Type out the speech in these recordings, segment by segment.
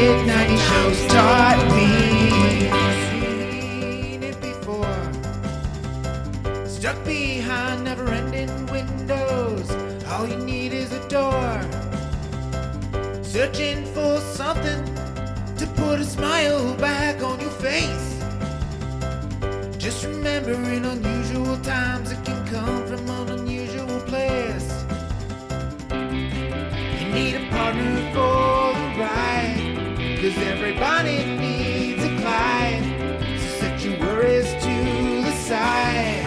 90 shows taught me. Seen it before. Stuck behind never ending windows. All you need is a door. Searching for something to put a smile back on your face. Just remember in unusual times it can come from an unusual place. You need a partner for the ride. Cause everybody needs a Clyde. So set your worries to the side.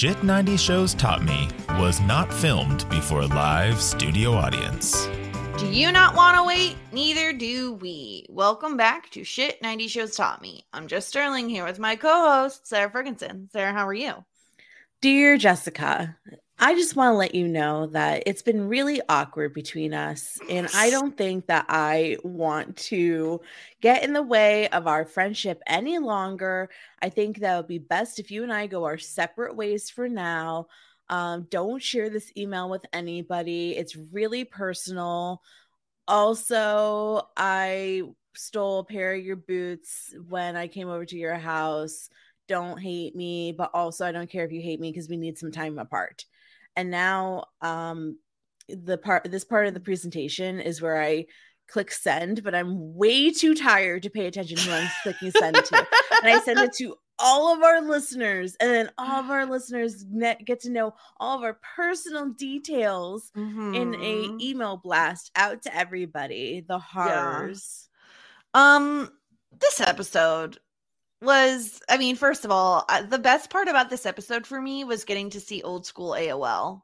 Shit 90 Shows Taught Me was not filmed before a live studio audience. Do you not want to wait? Neither do we. Welcome back to Shit 90 Shows Taught Me. I'm Jess Sterling here with my co host, Sara Fergenson. Sara, how are you? Dear Jessica, I just want to let you know that it's been really awkward between us. And I don't think that I want to get in the way of our friendship any longer. I think that would be best if you and I go our separate ways for now. Um, don't share this email with anybody, it's really personal. Also, I stole a pair of your boots when I came over to your house. Don't hate me, but also I don't care if you hate me because we need some time apart and now um the part this part of the presentation is where i click send but i'm way too tired to pay attention to who i'm clicking send to. And i send it to all of our listeners and then all of our listeners net, get to know all of our personal details in a Mhm. email blast out to everybody the horrors. Um, this episode was, I mean, first of all, uh, the best part about this episode for me was getting to see old school AOL.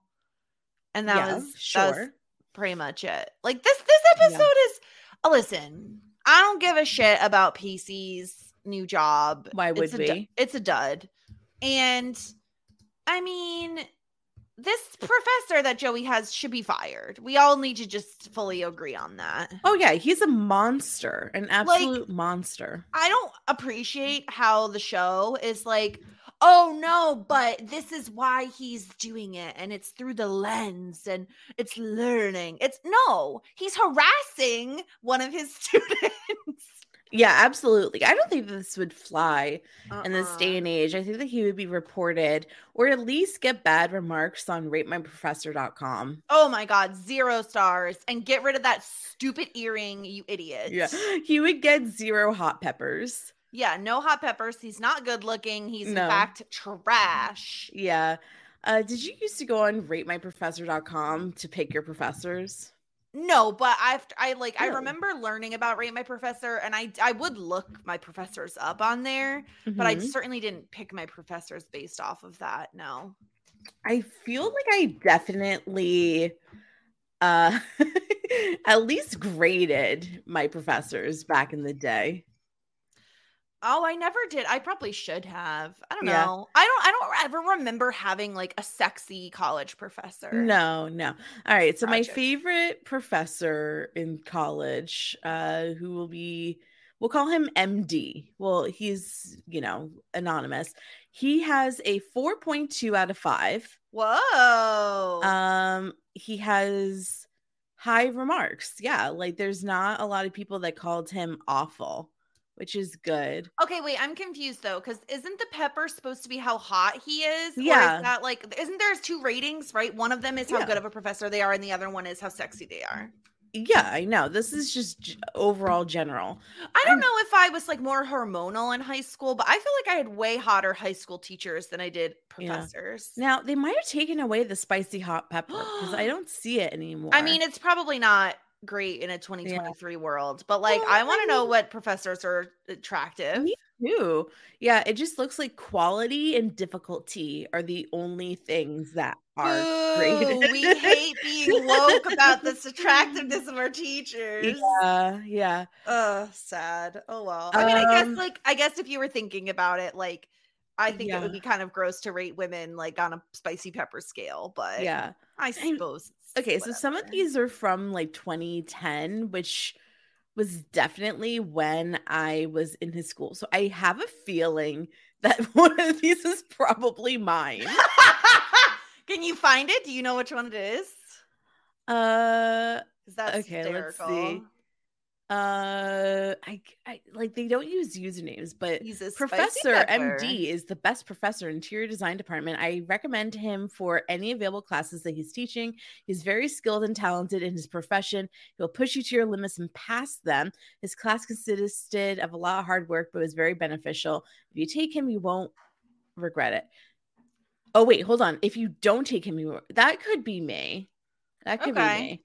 And that Yeah, was that was sure. pretty much it. Like this this episode is uh, listen, I don't give a shit about Pacey's new job. Why It's would a we? it's a dud. And I mean, this professor that Joey has should be fired. We all need to just fully agree on that. oh yeah he's a monster an absolute monster I don't appreciate how the show is like, oh no, but this is why he's doing it, and it's through the lens and it's learning. It's no, he's harassing one of his students. Yeah, absolutely. I don't think this would fly in this Uh-uh. day and age. I think that he would be reported or at least get bad remarks on ratemyprofessor.com. Oh my god, zero stars, and get rid of that stupid earring, you idiot. Yeah. He would get zero hot peppers. yeah, no hot peppers. He's not good looking. He's No. in fact trash. Yeah. Uh, did you used to go on ratemyprofessor.com to pick your professors? No, but I've I like I remember learning about rate my professor, and I I would look my professors up on there, but I Mhm. certainly didn't pick my professors based off of that. No. I feel like I definitely uh at least graded my professors back in the day. Oh, I never did. I probably should have. I don't Yeah. know. I don't. I don't ever remember having like a sexy college professor. No, no. All right. So my favorite professor in college, uh, who will be we'll call him MD. Well, he's, you know, anonymous. He has a 4.2 out of 5. Whoa. Um, he has high remarks. Yeah, like there's not a lot of people that called him awful, which is good. Okay, wait, I'm confused though, because isn't the pepper supposed to be how hot he is? Or Yeah. is that like isn't there two ratings, right? One of them is how Yeah. good of a professor they are, and the other one is how sexy they are. Yeah, I know. This is just g- overall general. I don't I'm- know if I was like more hormonal in high school, but I feel like I had way hotter high school teachers than I did Yeah. professors. Now they might have taken away the spicy hot pepper because I don't see it anymore. I mean, it's probably not great in a 2023 world, but like Well, I want to know what professors are attractive. Me too. Yeah, it just looks like quality and difficulty are the only things that are graded. we hate being woke about this attractiveness of our teachers. Yeah, yeah. Ugh, sad. Oh well. I mean, I guess Um, like I guess if you were thinking about it, like I think it would be kind of gross to rate women like on a spicy pepper scale, but Yeah. I suppose. Okay, so some of these are from like 2010, which was definitely when I was in his school. So I have a feeling that one of these is probably mine. Can you find it? Do you know which one it is? Uh that's Okay, let's see. Uh I, I like they don't use usernames, but Professor pepper. MD is the best professor in interior design department. I recommend him for any available classes that he's teaching. He's very skilled and talented in his profession. He'll push you to your limits and past them. His class consisted of a lot of hard work, but was very beneficial. If you take him, you won't regret it. Oh wait, hold on. If you don't take him, you that could be me. That could Okay. be me.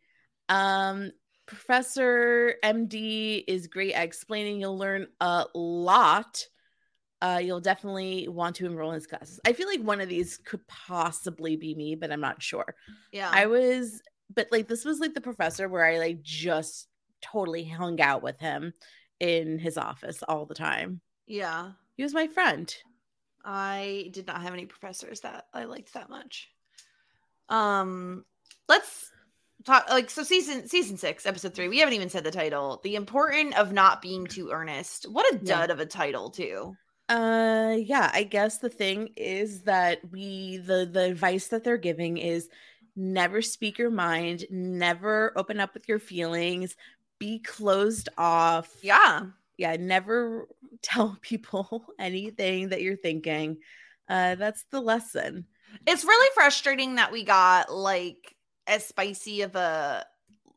Um, Professor MD is great at explaining. You'll learn a lot. Uh, you'll definitely want to enroll in his classes. I feel like one of these could possibly be me, but I'm not sure. Yeah. I was, but like this was like the professor where I like just totally hung out with him in his office all the time. yeah. He was my friend. I did not have any professors that I liked that much. Um, let's talk like so season season six, episode three. We haven't even said the title. The important of not being too earnest. What a Yeah. dud of a title, too. Uh yeah, I guess the thing is that we the the advice that they're giving is never speak your mind, never open up with your feelings, be closed off. Yeah. Yeah, never tell people anything that you're thinking. Uh that's the lesson. It's really frustrating that we got like as spicy of a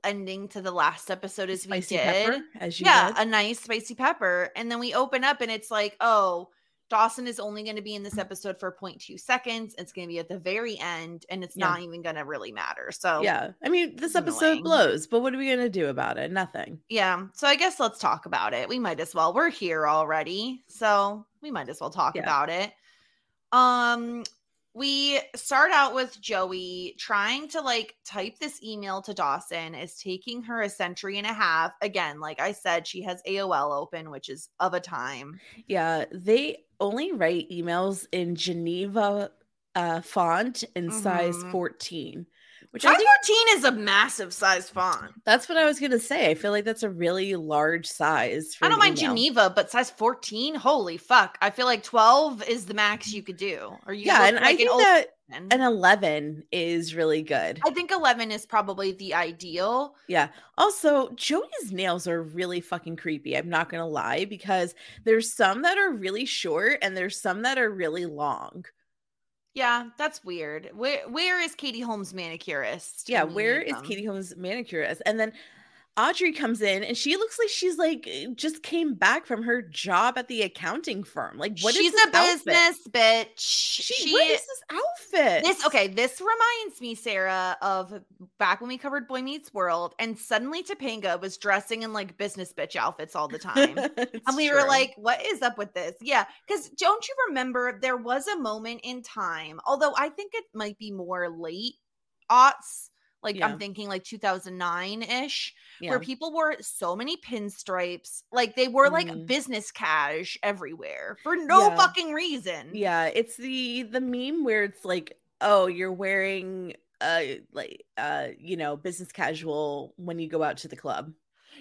ending to the last episode as Spicy we did. pepper, as you yeah, did. a nice spicy pepper. And then we open up and it's like, oh, Dawson is only going to be in this episode for 0.2 seconds. It's going to be at the very end and it's Yeah. not even going to really matter. So, yeah. I mean, this episode annoying. blows, but what are we gonna do about it? Nothing. yeah. So I guess let's talk about it. We might as well. We're here already. So we might as well talk Yeah. about it. Um, we start out with Joey trying to like type this email to Dawson is taking her a century and a half. Again, like I said, she has AOL open, which is of a time. Yeah, they only write emails in Geneva uh, font in size Mhm. 14, which I think 14 is a massive size font. that's what I was gonna say. I feel like that's a really large size. For I don't mind email. Geneva, but size 14, holy fuck. I feel like 12 is the max mm-hmm. you could do. Or you Yeah, and I like an think that an 11 is really good. I think 11 is probably the ideal. Yeah. Also, Joey's nails are really fucking creepy. I'm not gonna lie because there's some that are really short and there's some that are really long. Yeah, that's weird. Where where is Katie Holmes manicurist? Yeah, where is them? Katie Holmes manicurist? And then Audrey comes in and she looks like she's like eh, just came back from her job at the accounting firm. Like, what is She's a outfit? business bitch. She, She, what is this outfit? this okay. This reminds me, Sara, of back when we covered Boy Meets World, and suddenly Topanga was dressing in like business bitch outfits all the time. And we were like, what is up with this? Yeah. Because don't you remember there was a moment in time, although I think it might be more late aughts, like Yeah. I'm thinking like 2009 ish, yeah. where people wore so many pinstripes. Like they were like Mhm. business cash everywhere for no Yeah. fucking reason. Yeah, it's the the meme where it's like, oh, you're wearing uh like uh you know business casual when you go out to the club.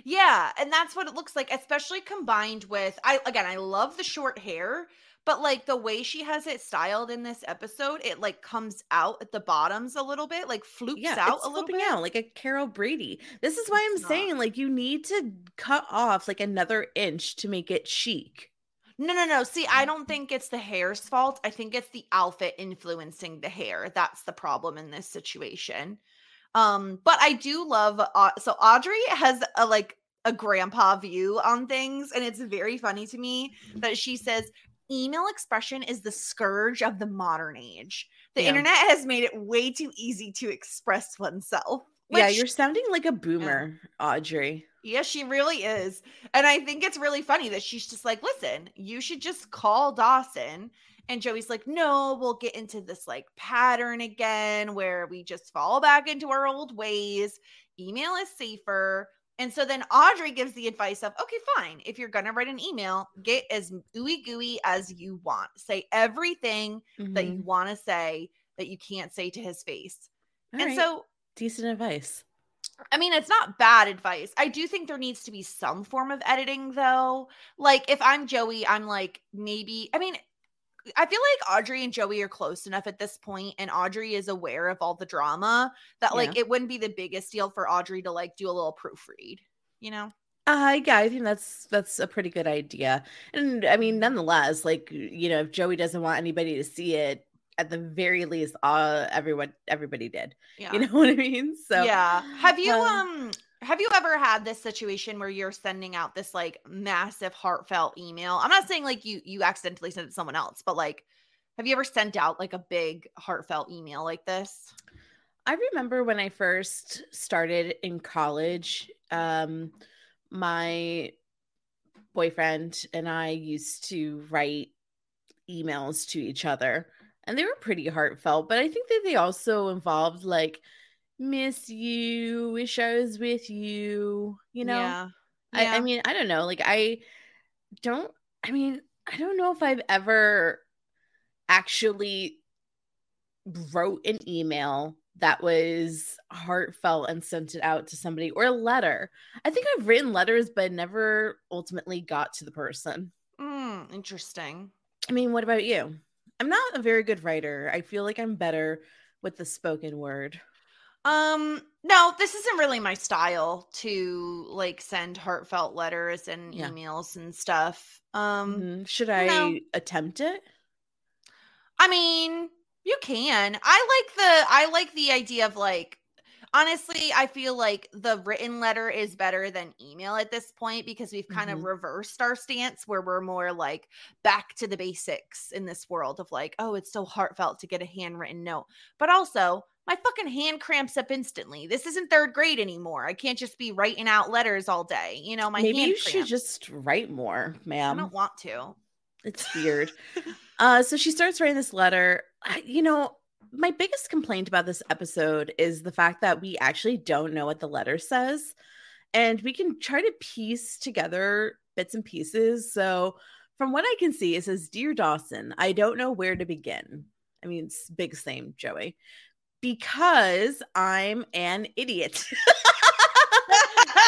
Yeah, and that's what it looks like, especially combined with I again, I love the short hair, but like the way she has it styled in this episode, it like comes out at the bottoms a little bit, like flukes Yeah, out a little bit. out like a Carol Brady. This is why It's I'm not. saying like you need to cut off like another inch to make it chic. No, no, no. See, I don't think it's the hair's fault. I think it's the outfit influencing the hair. That's the problem in this situation. Um, but I do love uh, so Audrey has a like a grandpa view on things, and it's very funny to me that she says email expression is the scourge of the modern age. The Yeah. internet has made it way too easy to express oneself. yeah, you're sounding like a boomer, Audrey. yeah, she really is. And I think it's really funny that she's just like, listen, you should just call Dawson. And Joey's like, no, we'll get into this like pattern again where we just fall back into our old ways. Email is safer. And so then Audrey gives the advice of, okay, fine. If you're going to write an email, get as ooey gooey as you want. Say everything that you Mhm. want to say that you can't say to his face. All and right, so decent advice. I mean, it's not bad advice. I do think there needs to be some form of editing, though. Like, if I'm Joey, I'm like, maybe, I mean, I feel like Audrey and Joey are close enough at this point, and Audrey is aware of all the drama that, like, it wouldn't be the biggest deal for Audrey to, like, do a little proofread, you know? Uh, yeah, I think that's that's a pretty good idea. And I mean, nonetheless, like you know, if Joey doesn't want anybody to see it, at the very least, uh, everyone everybody did. Yeah. You know what I mean? So yeah. Have you, uh, um, have you ever had this situation where you're sending out this like massive heartfelt email? I'm not saying like you you accidentally sent it to someone else, but like have you ever sent out like a big heartfelt email like this? I remember when I first started in college, um, my boyfriend and I used to write emails to each other, and they were pretty heartfelt. But I think that they also involved like "miss you," "wish I was with you," you know. yeah. I, Yeah. I mean, I don't know. Like, I don't, I mean, I don't know if I've ever actually wrote an email that was heartfelt and sent it out to somebody or a letter. I think I've written letters, but never ultimately got to the person. Mm, interesting. I mean, what about you? I'm not a very good writer. I feel like I'm better with the spoken word. Um, no, this isn't really my style to like send heartfelt letters and Yeah. emails and stuff. Um, Mhm. Should I no. attempt it? I mean, you can. I like the I like the idea of like honestly, I feel like the written letter is better than email at this point because we've kind of Mhm. reversed our stance where we're more like back to the basics in this world of like, oh, it's so heartfelt to get a handwritten note. But also, my fucking hand cramps up instantly. This isn't third grade anymore. I can't just be writing out letters all day. You know, my Maybe you should just write more, ma'am. I don't want to. It's weird. uh, so she starts writing this letter. You know, my biggest complaint about this episode is the fact that we actually don't know what the letter says. And we can try to piece together bits and pieces. So, from what I can see, it says Dear Dawson, I don't know where to begin. I mean, it's big same, Joey. Because I'm an idiot.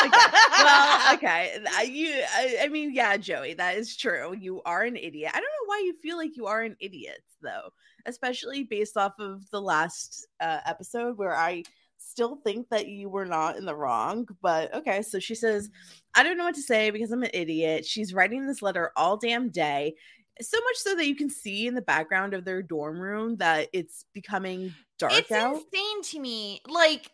Okay. well, okay. I, you, I, I mean, yeah, Joey, that is true. You are an idiot. I don't know why you feel like you are an idiot, though, especially based off of the last uh, episode where I still think that you were not in the wrong. But okay, so she says, I don't know what to say because I'm an idiot. She's writing this letter all damn day. So much so that you can see in the background of their dorm room that it's becoming dark it's out. insane to me. Like,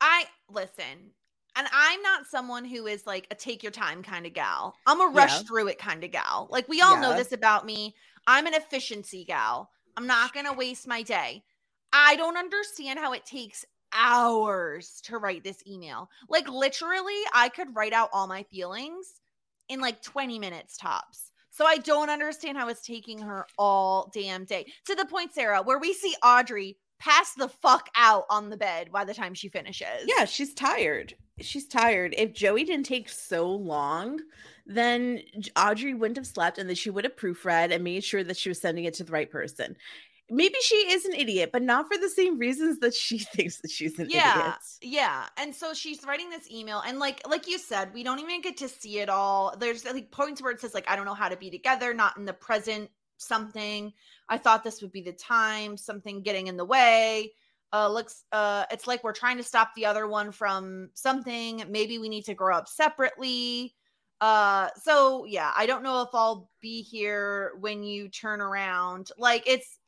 I listen, and I'm not someone who is like a take your time kind of gal. I'm a rush Yeah. through it kind of gal. Like, we all know this about me. I'm an efficiency gal. I'm not going to waste my day. I don't understand how it takes hours to write this email. Like, literally, I could write out all my feelings in like 20 minutes tops. So I don't understand how it's taking her all damn day. To the point, Sara, where we see Audrey pass the fuck out on the bed by the time she finishes. Yeah, she's tired. She's tired. If Joey didn't take so long, then Audrey wouldn't have slept and then she would have proofread and made sure that she was sending it to the right person. Maybe she is an idiot, but not for the same reasons that she thinks that she's an yeah idiot. yeah and so she's writing this email and like like you said we don't even get to see it all there's like points where it says like i don't know how to be together not in the present something. I thought this would be the time, something getting in the way. Uh looks uh it's like we're trying to stop the other one from something. Maybe we need to grow up separately. Uh so yeah, I don't know if I'll be here when you turn around. Like it's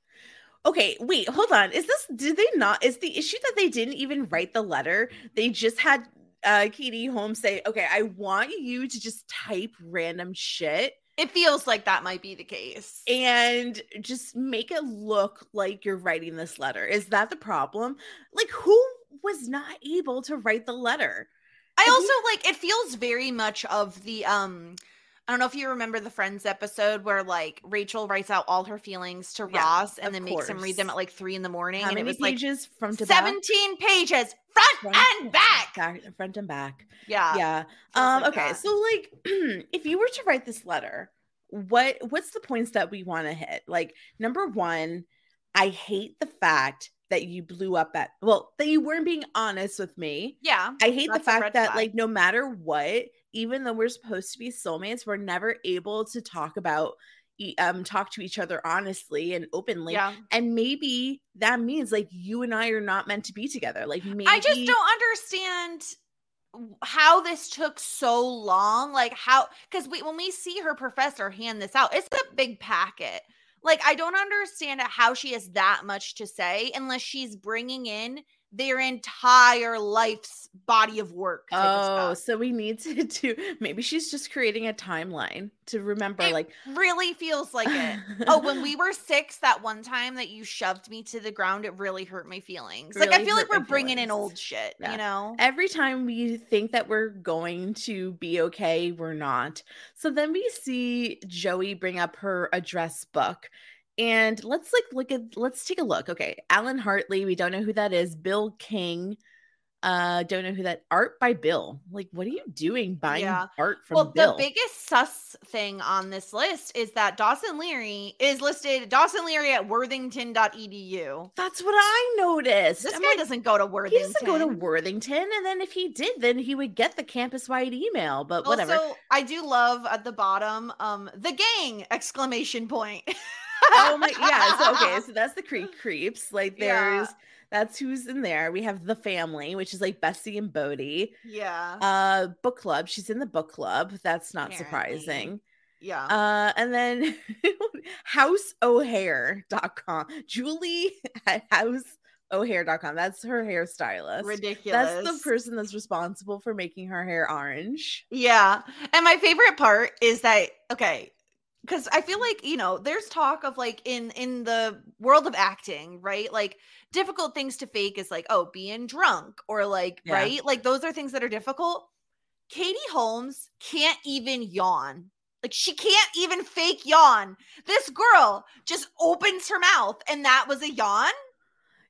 Okay, wait, hold on. Is this did they not is the issue that they didn't even write the letter? They just had uh Katie Holmes say, "Okay, I want you to just type random shit it feels like that might be the case. and just make it look like you're writing this letter." Is that the problem? Like who was not able to write the letter? I also like it feels very much of the um I don't know if you remember the Friends episode where like Rachel writes out all her feelings to Yeah, Ross and then makes him read them at like three in the morning. How and many it was like pages from to back? 17 pages, front, Front, and back. back, front and back. Yeah. yeah um like okay that. so like if you were to write this letter what what's the points that we want to hit like number one i hate the fact that you blew up at well that you weren't being honest with me Yeah. i hate the fact that flag. like no matter what even though we're supposed to be soulmates we're never able to talk about um talk to each other honestly and openly yeah. and maybe that means like you and i are not meant to be together like maybe I just don't understand how this took so long. Like how because we when we see her professor hand this out, it's a big packet. Like I don't understand how she has that much to say unless she's bringing in their entire life's body of work. Oh, so we need to do maybe she's just creating a timeline to remember It like really feels like it. oh, when we were six, that one time that you shoved me to the ground, it really hurt my feelings. like I feel like we're bringing in old shit, Yeah. you know? every time we think that we're going to be okay, we're not. So then we see Joey bring up her address book. And let's like look at let's take a look. Okay. Alan Hartley, we don't know who that is. Bill King. Uh don't know who that art by Bill. Like, what are you doing buying Yeah. art from well, Bill? the biggest sus thing on this list is that Dawson Leary is listed Dawson Leary at worthington.edu. That's what I noticed. This I'm guy like, doesn't go to Worthington. he doesn't go to Worthington, and then if he did, then he would get the campus-wide email. But whatever. Also, I do love at the bottom, um, the gang exclamation point. oh my, yeah. So okay, so that's the creep creeps. Like Yeah. there's that's who's in there. We have the family, which is like Bessie and Bodie. yeah. Uh, book club. She's in the book club. That's not Apparently. surprising. yeah. Uh, and then houseofhair.com. Julie at houseofhair.com. That's her hairstylist. Ridiculous. That's the person that's responsible for making her hair orange. Yeah. And my favorite part is that okay, cuz I feel like, you know, there's talk of like in in the world of acting, right? Like difficult things to fake is like oh, being drunk or like, Yeah. right? Like those are things that are difficult. Katie Holmes can't even yawn. Like she can't even fake yawn. This girl just opens her mouth and that was a yawn.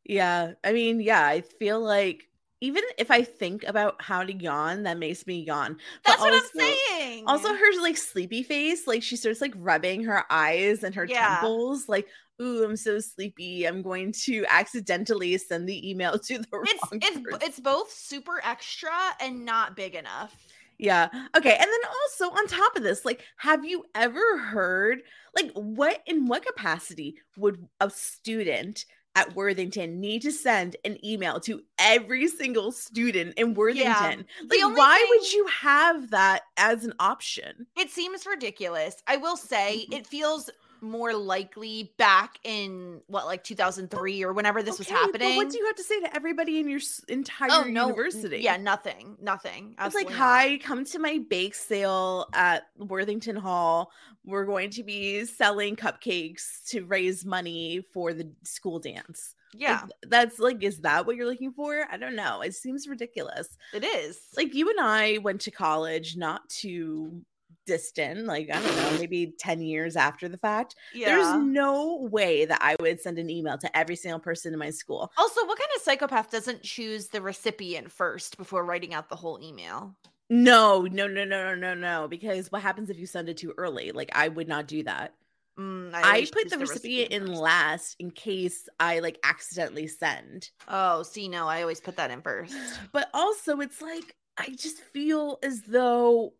Yeah. I mean, yeah, I feel like even if I think about how to yawn, that makes me yawn. But That's what also- I'm saying. Also, her like sleepy face, like she starts like rubbing her eyes and her Yeah. temples, like, ooh, I'm so sleepy. I'm going to accidentally send the email to the it's wrong it's person. it's both super extra and not big enough. Yeah. Okay. And then also on top of this, like, have you ever heard, like, what in what capacity would a student at Worthington need to send an email to every single student in Worthington? The Like, why would you have that as an option? It seems ridiculous. I will say Mhm. it feels more likely back in what like 2003 or whenever this was Okay, But happening. what do you have to say to everybody in your entire oh no, university? Yeah, nothing, nothing. It's like, not. hi, come to my bake sale at Worthington Hall. We're going to be selling cupcakes to raise money for the school dance. Like, Yeah, that's like, is that what you're looking for? I don't know. It seems ridiculous. it is. Like, you and I went to college not too distant, like, I don't know, maybe 10 years after the fact. yeah. There's no way that I would send an email to every single person in my school. also, what kind of psychopath doesn't choose the recipient first before writing out the whole email? No, no, no, no, no, no, no. Because what happens if you send it too early? Like, I would not do that. Mm, I, always put choose the, recipient in last in case I like accidentally send. Oh, see, no, I always put that in first. But also, it's like I just feel as though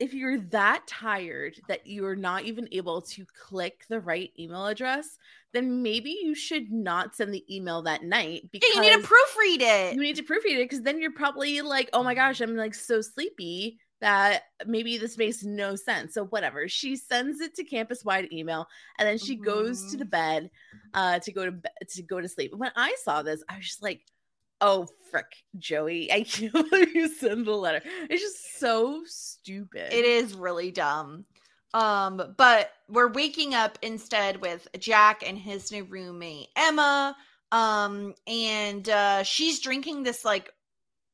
if you're that tired that you're not even able to click the right email address, then maybe you should not send the email that night Yeah, you need to proofread it. you need to proofread it because then you're probably like, oh my gosh, I'm like so sleepy that maybe this makes no sense. So whatever. She sends it to campus wide email and then she goes to the bed uh to go to be- to go to sleep. When I saw this, I was just like, oh frick, Joey, I can't believe you send the letter. It's just so stupid. It is really dumb. Um, but we're waking up instead with Jack and his new roommate Emma. Um, and uh she's drinking this like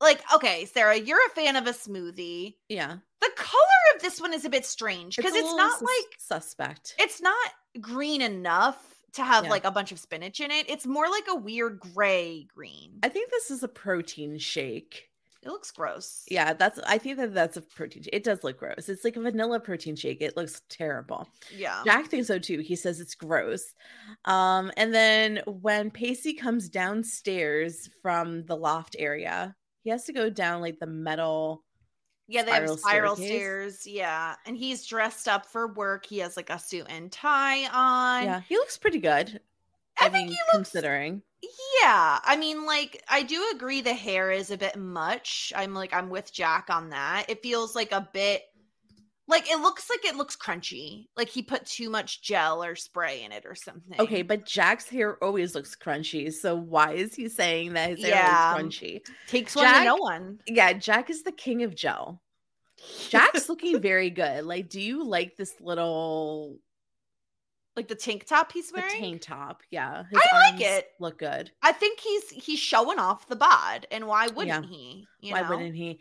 like okay, Sara, you're a fan of a smoothie. Yeah. The color of this one is a bit strange because a it's, not sus- like suspect. it's not green enough to have Yeah. like a bunch of spinach in it. It's more like a weird gray green. I think this is a protein shake. It looks gross. Yeah, that's I think that that's a protein. It does look gross. It's like a vanilla protein shake. It looks terrible. Yeah. Jack thinks so too. He says it's gross. Um, and then when Pacey comes downstairs from the loft area, he has to go down like the metal. Yeah, they have spiral spiral staircase. stairs. Yeah. And he's dressed up for work. He has like a suit and tie on. yeah, he looks pretty good. I I, think mean, he looks- considering. Yeah. I mean, like, I do agree the hair is a bit much. I'm like, I'm with Jack on that. It feels like a bit like it looks like it looks crunchy. Like he put too much gel or spray in it or something. Okay, but Jack's hair always looks crunchy. So why is he saying that his hair Yeah. looks crunchy? takes one to Jack- know one. Yeah, Jack is the king of gel. Jack's looking very good. Like, do you like this little Like the tank top he's the wearing. tank top? Yeah, I like it. Look good. I think he's he's showing off the bod, and why wouldn't Yeah. he? You Why know? wouldn't he?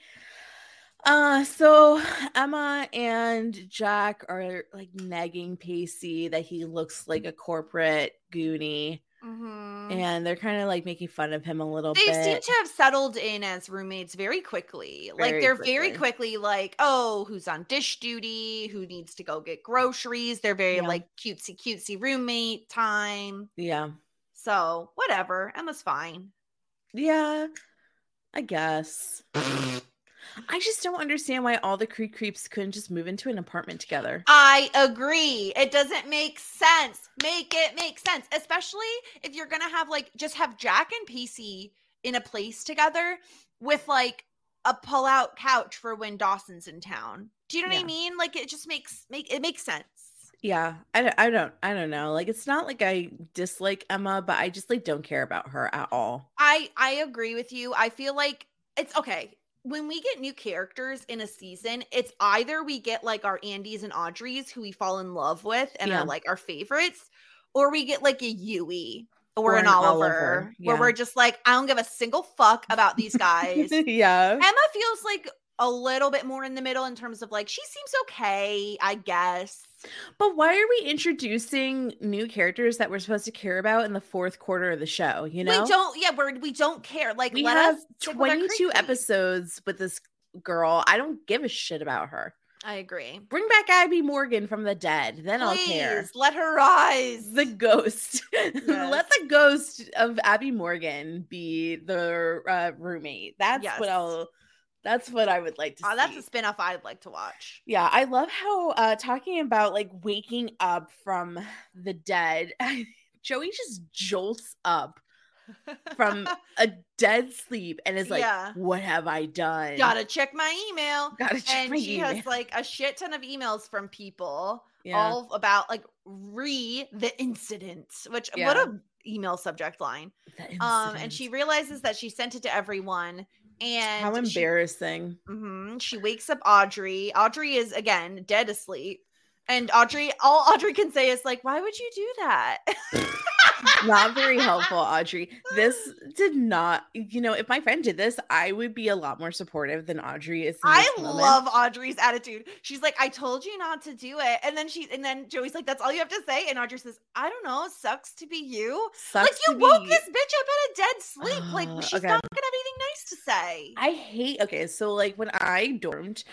Uh, so Emma and Jack are like nagging Pacey that he looks like a corporate goonie, Mhm. and they're kind of like making fun of him a little bit. They bit. seem to have settled in as roommates very quickly. like they're very quickly. quickly like, oh, who's on dish duty? Who needs to go get groceries? They're very Yeah. like cutesy cutesy roommate time. yeah, So whatever. Emma's fine. yeah, I guess. I just don't understand why all the Creek creeps couldn't just move into an apartment together. I agree. It doesn't make sense. Make it make sense, especially if you're gonna have like just have Jack and Pacey in a place together with like a pull-out couch for when Dawson's in town. Do you know what Yeah. I mean? Like it just makes make it makes sense. Yeah, I, don't- I don't I don't know. Like it's not like I dislike Emma, but I just like don't care about her at all. I I agree with you. I feel like it's okay. When we get new characters in a season, it's either we get like our Andys and Audreys who we fall in love with and Yeah. are like our favorites, or we get like a Yui or, Or an, an Oliver, Oliver, where we're just like, I don't give a single fuck about these guys. yeah. Emma feels like a little bit more in the middle in terms of like she seems okay, I guess. But why are we introducing new characters that we're supposed to care about in the fourth quarter of the show? You know, we don't, yeah, we're we don't care. Like we let have us stick with our 22 episodes with this girl. I don't give a shit about her. I agree. Bring back Abby Morgan from the dead, then I'll care. Let her rise. The ghost. Let the ghost of Abby Morgan be the uh, roommate. That's Yes. what I'll. That's what I would like to Oh, see. that's a spin-off I'd like to watch. Yeah, I love how uh talking about like waking up from the dead. Joey just jolts up from a dead sleep and is like, Yeah. "What have I done?" Gotta check my email. Gotta check and my she email. has like a shit ton of emails from people yeah. all about like re the incident, which what a email subject line. Um, and she realizes that she sent it to everyone. And how she- embarrassing. Mhm. She wakes up Audrey. Audrey is again dead asleep. And Audrey, all Audrey can say is like, "Why would you do that?" not very helpful, Audrey. This did not, you know, if my friend did this, I would be a lot more supportive than Audrey is. I moment. love Audrey's attitude. She's like, "I told you not to do it," and then she, and then Joey's like, "That's all you have to say." And Audrey says, "I don't know. Sucks to be you. Sucks like you to woke be- this bitch up in a dead sleep. like Uh, she's okay. not gonna have anything nice to say." I hate okay, so like when I dormed,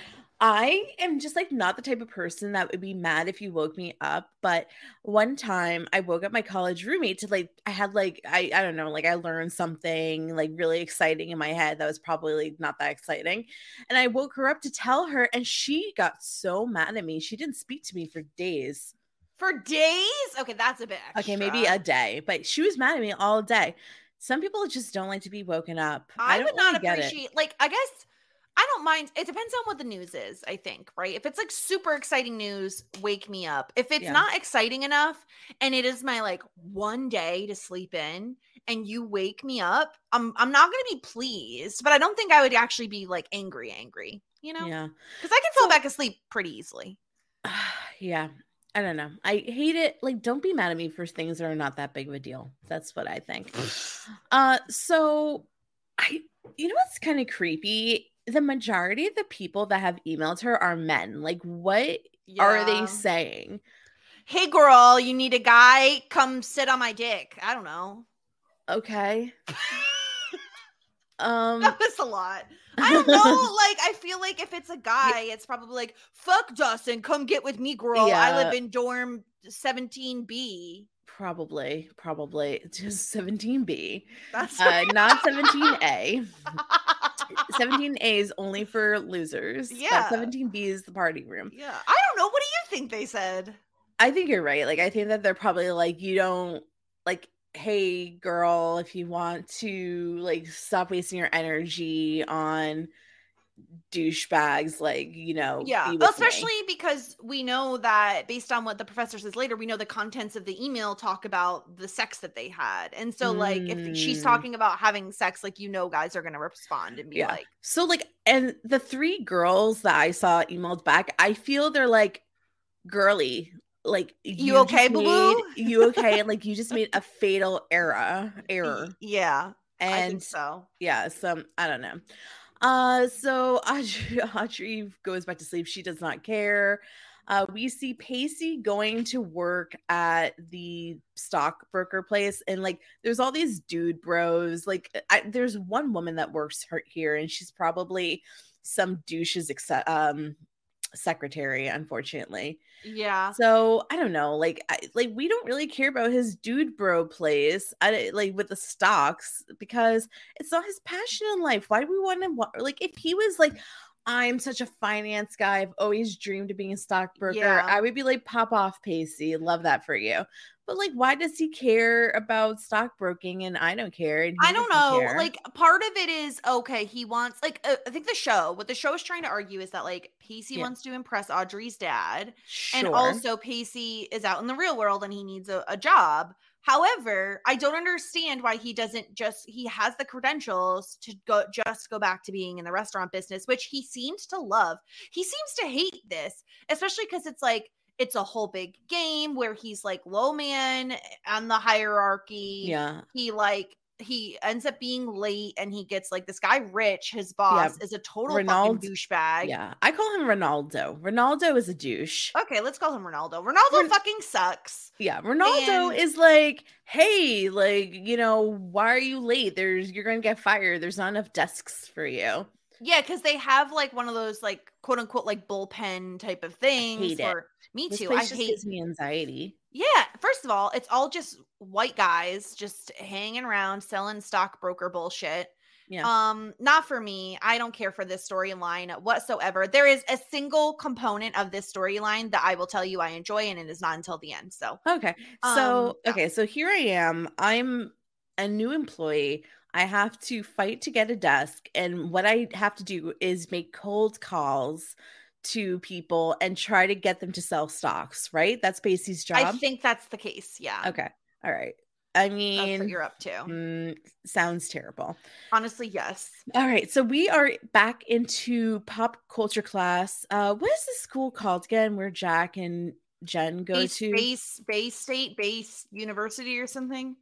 I am just like not the type of person that would be mad if you woke me up. But one time I woke up my college roommate to like, I had like, I, I don't know, like I learned something like really exciting in my head that was probably like, not that exciting. And I woke her up to tell her, and she got so mad at me. She didn't speak to me for days. For days? Okay, that's a bit Okay, maybe a day, but she was mad at me all day. Some people just don't like to be woken up. I, don't would not really get appreciate like I guess I don't mind. It depends on what the news is, I think, right? If it's like super exciting news, wake me up. If it's Yeah. not exciting enough and it is my like one day to sleep in and you wake me up, I'm I'm not going to be pleased, but I don't think I would actually be like angry angry, you know? Yeah. Cuz I can fall So- back asleep pretty easily. yeah. I don't know. I hate it. Like, don't be mad at me for things that are not that big of a deal. That's what I think. Uh, so I, you know what's kind of creepy? The majority of the people that have emailed her are men. Like, what are they saying? Hey girl, you need a guy? Come sit on my dick. I don't know. Okay. Um, That was a lot. I don't know. like, I feel like if it's a guy, it's probably like, fuck Dawson, come get with me, girl. I live in dorm 17B. probably, probably just 17B, That's uh, not 17A. 17A is only for losers. Yeah. 17B is the party room. yeah. I don't know. What do you think they said? I think you're right. Like, I think that they're probably like, you don't like, hey, girl, if you want to like stop wasting your energy on douchebags, like, you know, Yeah. be Well, me." especially because we know that based on what the professor says later, we know the contents of the email talk about the sex that they had. And so, like, if she's Mm. talking about having sex, like, you know, guys are to respond and be Yeah. like, So like and the three girls that I saw emailed back, I feel they're like girly. Like You just okay, boo-boo? You okay? and like you just made a fatal error error. yeah, And so. yeah, some I don't know. Uh so Audrey, Audrey goes back to sleep. She does not care. Uh, we see Pacey going to work at the stockbroker place, and like there's all these dude bros. Like, I, there's one woman that works her here, and she's probably some douche's exce- um secretary, unfortunately. Yeah. So I don't know, like, I, like we don't really care about his dude bro place, I like with the stocks because it's not his passion in life. Why do we want to like if he was like? I'm such a finance guy. I've always dreamed of being a stockbroker. Yeah. I would be like, pop off, Pacey. Love that for you. But like, why does he care about stockbroking and I don't care? and I don't know. care? Like part of it is okay. He wants like uh, I think the show. What the show is trying to argue is that like Pacey Yeah. wants to impress Audrey's dad, and also Pacey is out in the real world and he needs a, a job. However, I don't understand why he doesn't just he has the credentials to go just go back to being in the restaurant business, which he seems to love. He seems to hate this, especially because it's like it's a whole big game where he's like low man eh, on the hierarchy yeah. he like he ends up being late and he gets like this guy rich his boss is a total Ronald- fucking douchebag Yeah. I call him Ronaldo. Ronaldo is a douche. okay let's call him ronaldo ronaldo Ron- fucking sucks Yeah, Ronaldo And- is like, hey, like, you know, why are you late? There's you're gonna get fired. There's not enough desks for you. Yeah because they have like one of those like quote unquote like bullpen type of things hate it. me This too i hate gives me anxiety. yeah first of all it's all just white guys just hanging around selling stockbroker bullshit Yeah. um not for me i don't care for this storyline whatsoever there is a single component of this storyline that i will tell you i enjoy and it is not until the end so Okay. Um, So, yeah. okay, so here I am. I'm a new employee. I have to fight to get a desk, and what I have to do is make cold calls to people and try to get them to sell stocks, right? That's Pacey's job. i think that's the case yeah okay. All right. I mean, you're up to mm, sounds terrible. honestly yes All right, so we are back into pop culture class. Uh, what is the school called again? Where Jack and Jen go base, to? base base state base university or something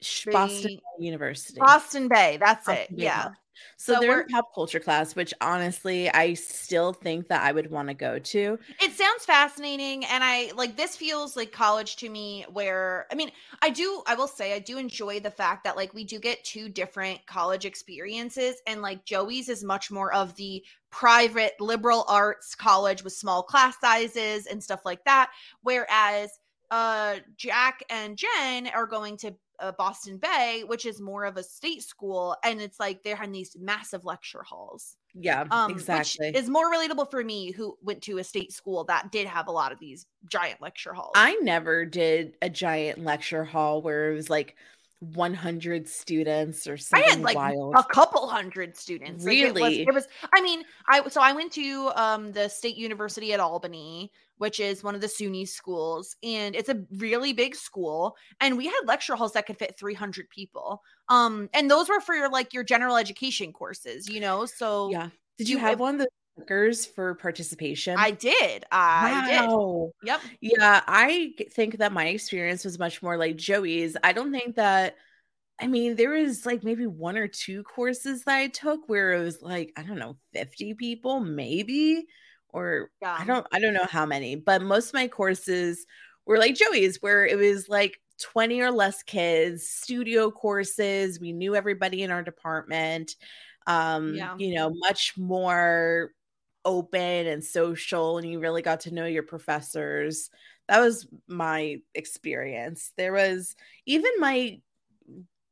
Sh- Bay- Boston University. Boston Bay. That's Boston it. Bay Yeah. So, So they're in pop culture class, which honestly, I still think that I would want to go to. It sounds fascinating. And I like this feels like college to me, where I mean, I do, I will say, I do enjoy the fact that like we do get two different college experiences. And like Joey's is much more of the private liberal arts college with small class sizes and stuff like that. Whereas uh Jack and Jen are going to uh, Boston Bay, which is more of a state school, and it's like they're in these massive lecture halls Yeah, um exactly. which is more relatable for me who went to a state school that did have a lot of these giant lecture halls I never did a giant lecture hall where it was like 100 students or I something had like wild. a couple hundred students. Like, it was- Really? it, was, I mean, I so I went to um the State University at Albany, which is one of the SUNY schools, and it's a really big school. And we had lecture halls that could fit 300 people. Um, and those were for your like your general education courses, you know. So yeah. Did you you- have one the stickers for participation? I did. I did. Yep. Yeah, I think that my experience was much more like Joey's. I don't think that I mean, there was like maybe one or two courses that I took where it was like, I don't know, 50 people, maybe, or Yeah. I don't I don't know how many, but most of my courses were like Joey's, where it was like 20 or less kids, studio courses. We knew everybody in our department. Um, Yeah. you know, much more open and social, and you really got to know your professors. That was my experience. There was even my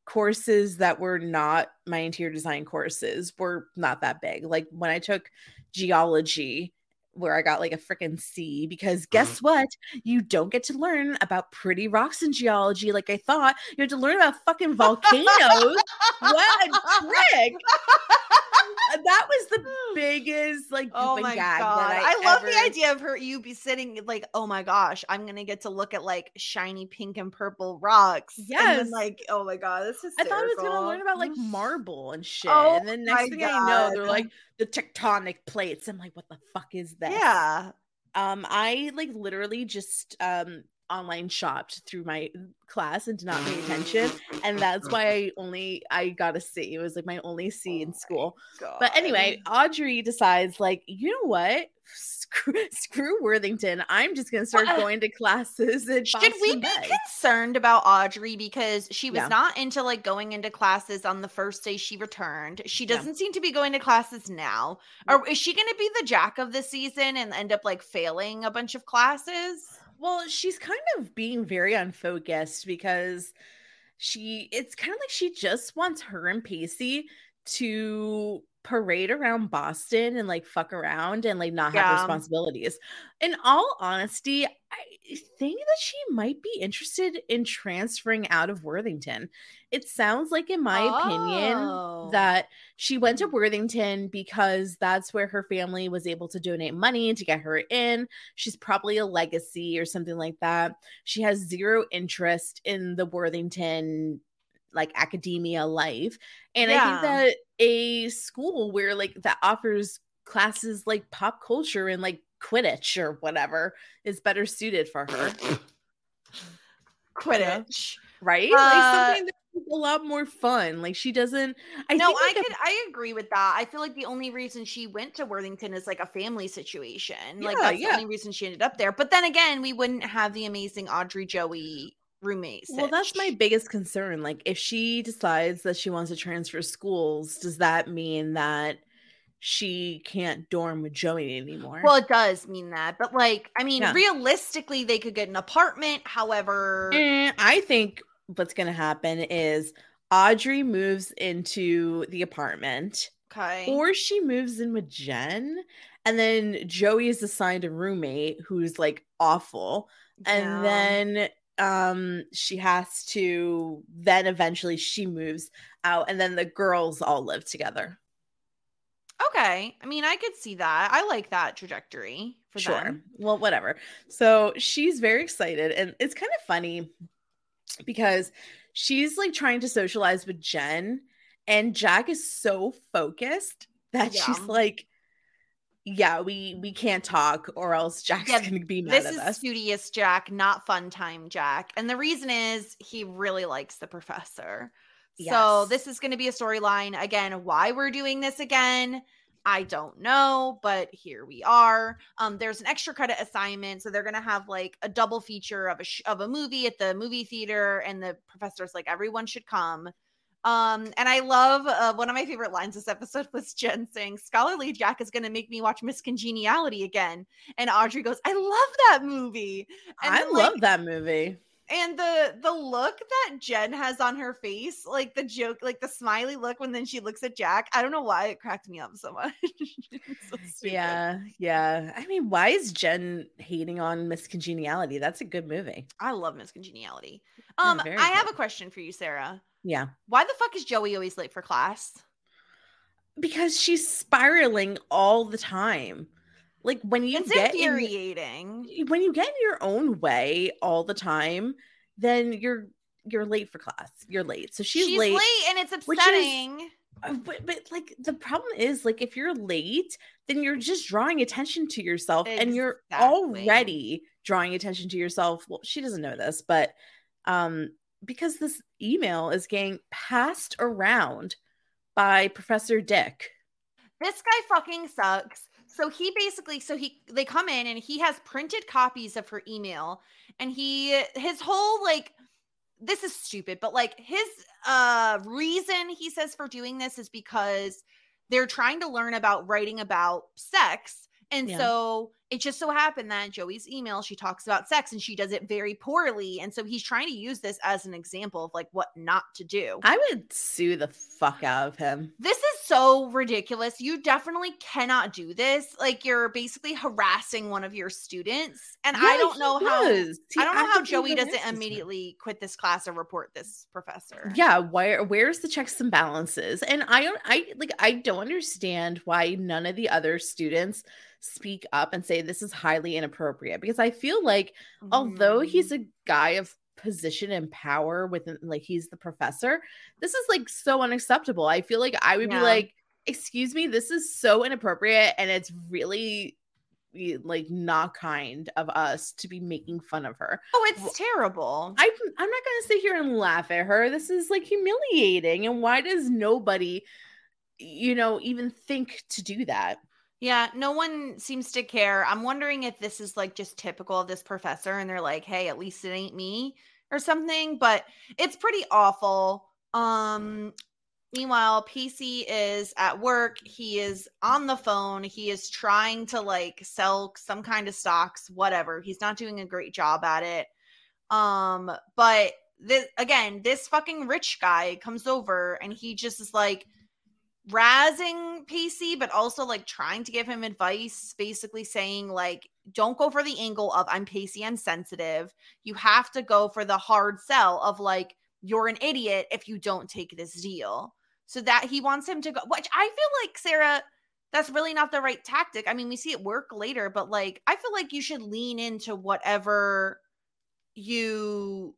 courses that were not my interior design courses were not that big. Like when I took geology, where I got like a freaking C because mm-hmm. guess what? You don't get to learn about pretty rocks in geology like I thought. You have to learn about fucking volcanoes. what a trick! That was the biggest like Oh my gag god! that I, I, love the idea of her you be sitting like, oh my gosh, I'm gonna get to look at like shiny pink and purple rocks. and then, Yes. like oh my god, this is. I thought I was gonna learn about like marble and shit, Oh and then next thing I know, they're like the tectonic plates. I'm like, what the fuck is that? Yeah. Um, I like literally just um online shopped through my class and did not pay attention, and that's why I only I got a C. It was like my only C in school. But anyway, Audrey decides like, you know what? Screw, screw Worthington. I'm just gonna start uh, going to classes. Should we be Bay. concerned about Audrey because she was Yeah. not into like going into classes on the first day she returned? She doesn't seem to be going to classes now. Or is she going to be the jack of the season and end up like failing a bunch of classes? Well, she's kind of being very unfocused because she it's kind of like she just wants her and Pacey to parade around Boston and like fuck around and like not have Yeah. responsibilities. In all honesty, I think that she might be interested in transferring out of Worthington. It sounds like in my opinion Oh. that she went to Worthington because that's where her family was able to donate money to get her in. She's probably a legacy or something like that. She has zero interest in the Worthington like academia life. And I think that a school where like that offers classes like pop culture and like Quidditch or whatever is better suited for her, Quidditch. right? Uh, like something that's a lot more fun. Like she doesn't I no, think I like, a- could I agree with that. I feel like the only reason she went to Worthington is like a family situation. like that's yeah. the only reason she ended up there. But then again, we wouldn't have the amazing Audrey Joey roommates. Well, that's my biggest concern. Like, if she decides that she wants to transfer schools, does that mean that she can't dorm with Joey anymore? Well, it does mean that, but like, I mean, Yeah. realistically, they could get an apartment. However, Eh, I think what's going to happen is Audrey moves into the apartment, okay, or she moves in with Jen, and then Joey is assigned a roommate who's like awful. Yeah. and then um she has to then eventually she moves out and then the girls all live together. Okay, I mean, I could see that. I like that trajectory for sure. them. well whatever. So she's very excited and it's kind of funny because she's like trying to socialize with jen and jack is so focused that she's like yeah, we we can't talk or else Jack's Yeah, gonna be mad This at is us. studious Jack, not fun time Jack. And the reason is he really likes the professor. So this is going to be a storyline. Again, why we're doing this again, I don't know, but here we are. Um, there's an extra credit assignment, so they're going to have like a double feature of a sh- of a movie at the movie theater, and the professor's like, everyone should come. Um, and I love uh, one of my favorite lines this episode was Jen saying, "Scholarly Jack is going to make me watch Miss Congeniality again," and Audrey goes, "I love that movie." And I then, love like, that movie. and the the look that Jen has on her face, like the joke, like the smiley look when then she looks at Jack. I don't know why it cracked me up so much. So. Yeah, yeah. I mean, why is Jen hating on Miss Congeniality? That's a good movie. I love Miss Congeniality. Um, I have a question for you, Sara. Yeah. Why the fuck is Joey always late for class? Because she's spiraling all the time. Like when you It's get in, infuriating. when you get in your own way all the time, then you're you're late for class. You're late. So she's, She's, late. late. and it's is- upsetting. Uh, But, but like the problem is like if you're late, then you're just drawing attention to yourself and you're already drawing attention to yourself. Well, she doesn't know this, but um because this email is getting passed around by Professor Dick. this guy fucking sucks. So he basically, so he they come in and he has printed copies of her email, and he his whole like this is stupid, but like his uh reason he says for doing this is because they're trying to learn about writing about sex. And Yeah. so it just so happened that Joey's email, she talks about sex and she does it very poorly. And so he's trying to use this as an example of like what not to do. I would sue the fuck out of him. This is so ridiculous. You definitely cannot do this. Like you're basically harassing one of your students. And I don't know how. He I don't know how Joey doesn't immediately quit this class or report this professor. yeah where where's the checks and balances and i don't i like i don't understand why none of the other students speak up and say this is highly inappropriate because i feel like although Mhm. he's a guy of position and power within like he's the professor this is like so unacceptable i feel like i would Yeah. be like excuse me this is so inappropriate and it's really like not kind of us to be making fun of her Oh, it's terrible. I'm, I'm not to sit here and laugh at her. This is like humiliating. And why does nobody, you know, even think to do that? Yeah, no one seems to care. I'm wondering if this is like just typical of this professor and they're like, "Hey, at least it ain't me" or something, but it's pretty awful. Um meanwhile, Pacey is at work. He is on the phone. He is trying to like sell some kind of stocks, whatever. He's not doing a great job at it. Um but this again, this fucking rich guy comes over and he just is like razzing Pacey, but also like trying to give him advice, basically saying, like, don't go for the angle of I'm Pacey, I'm sensitive. You have to go for the hard sell of like, you're an idiot if you don't take this deal. So that he wants him to go, which I feel like, Sara, that's really not the right tactic. I mean, we see it work later, but like, I feel like you should lean into whatever you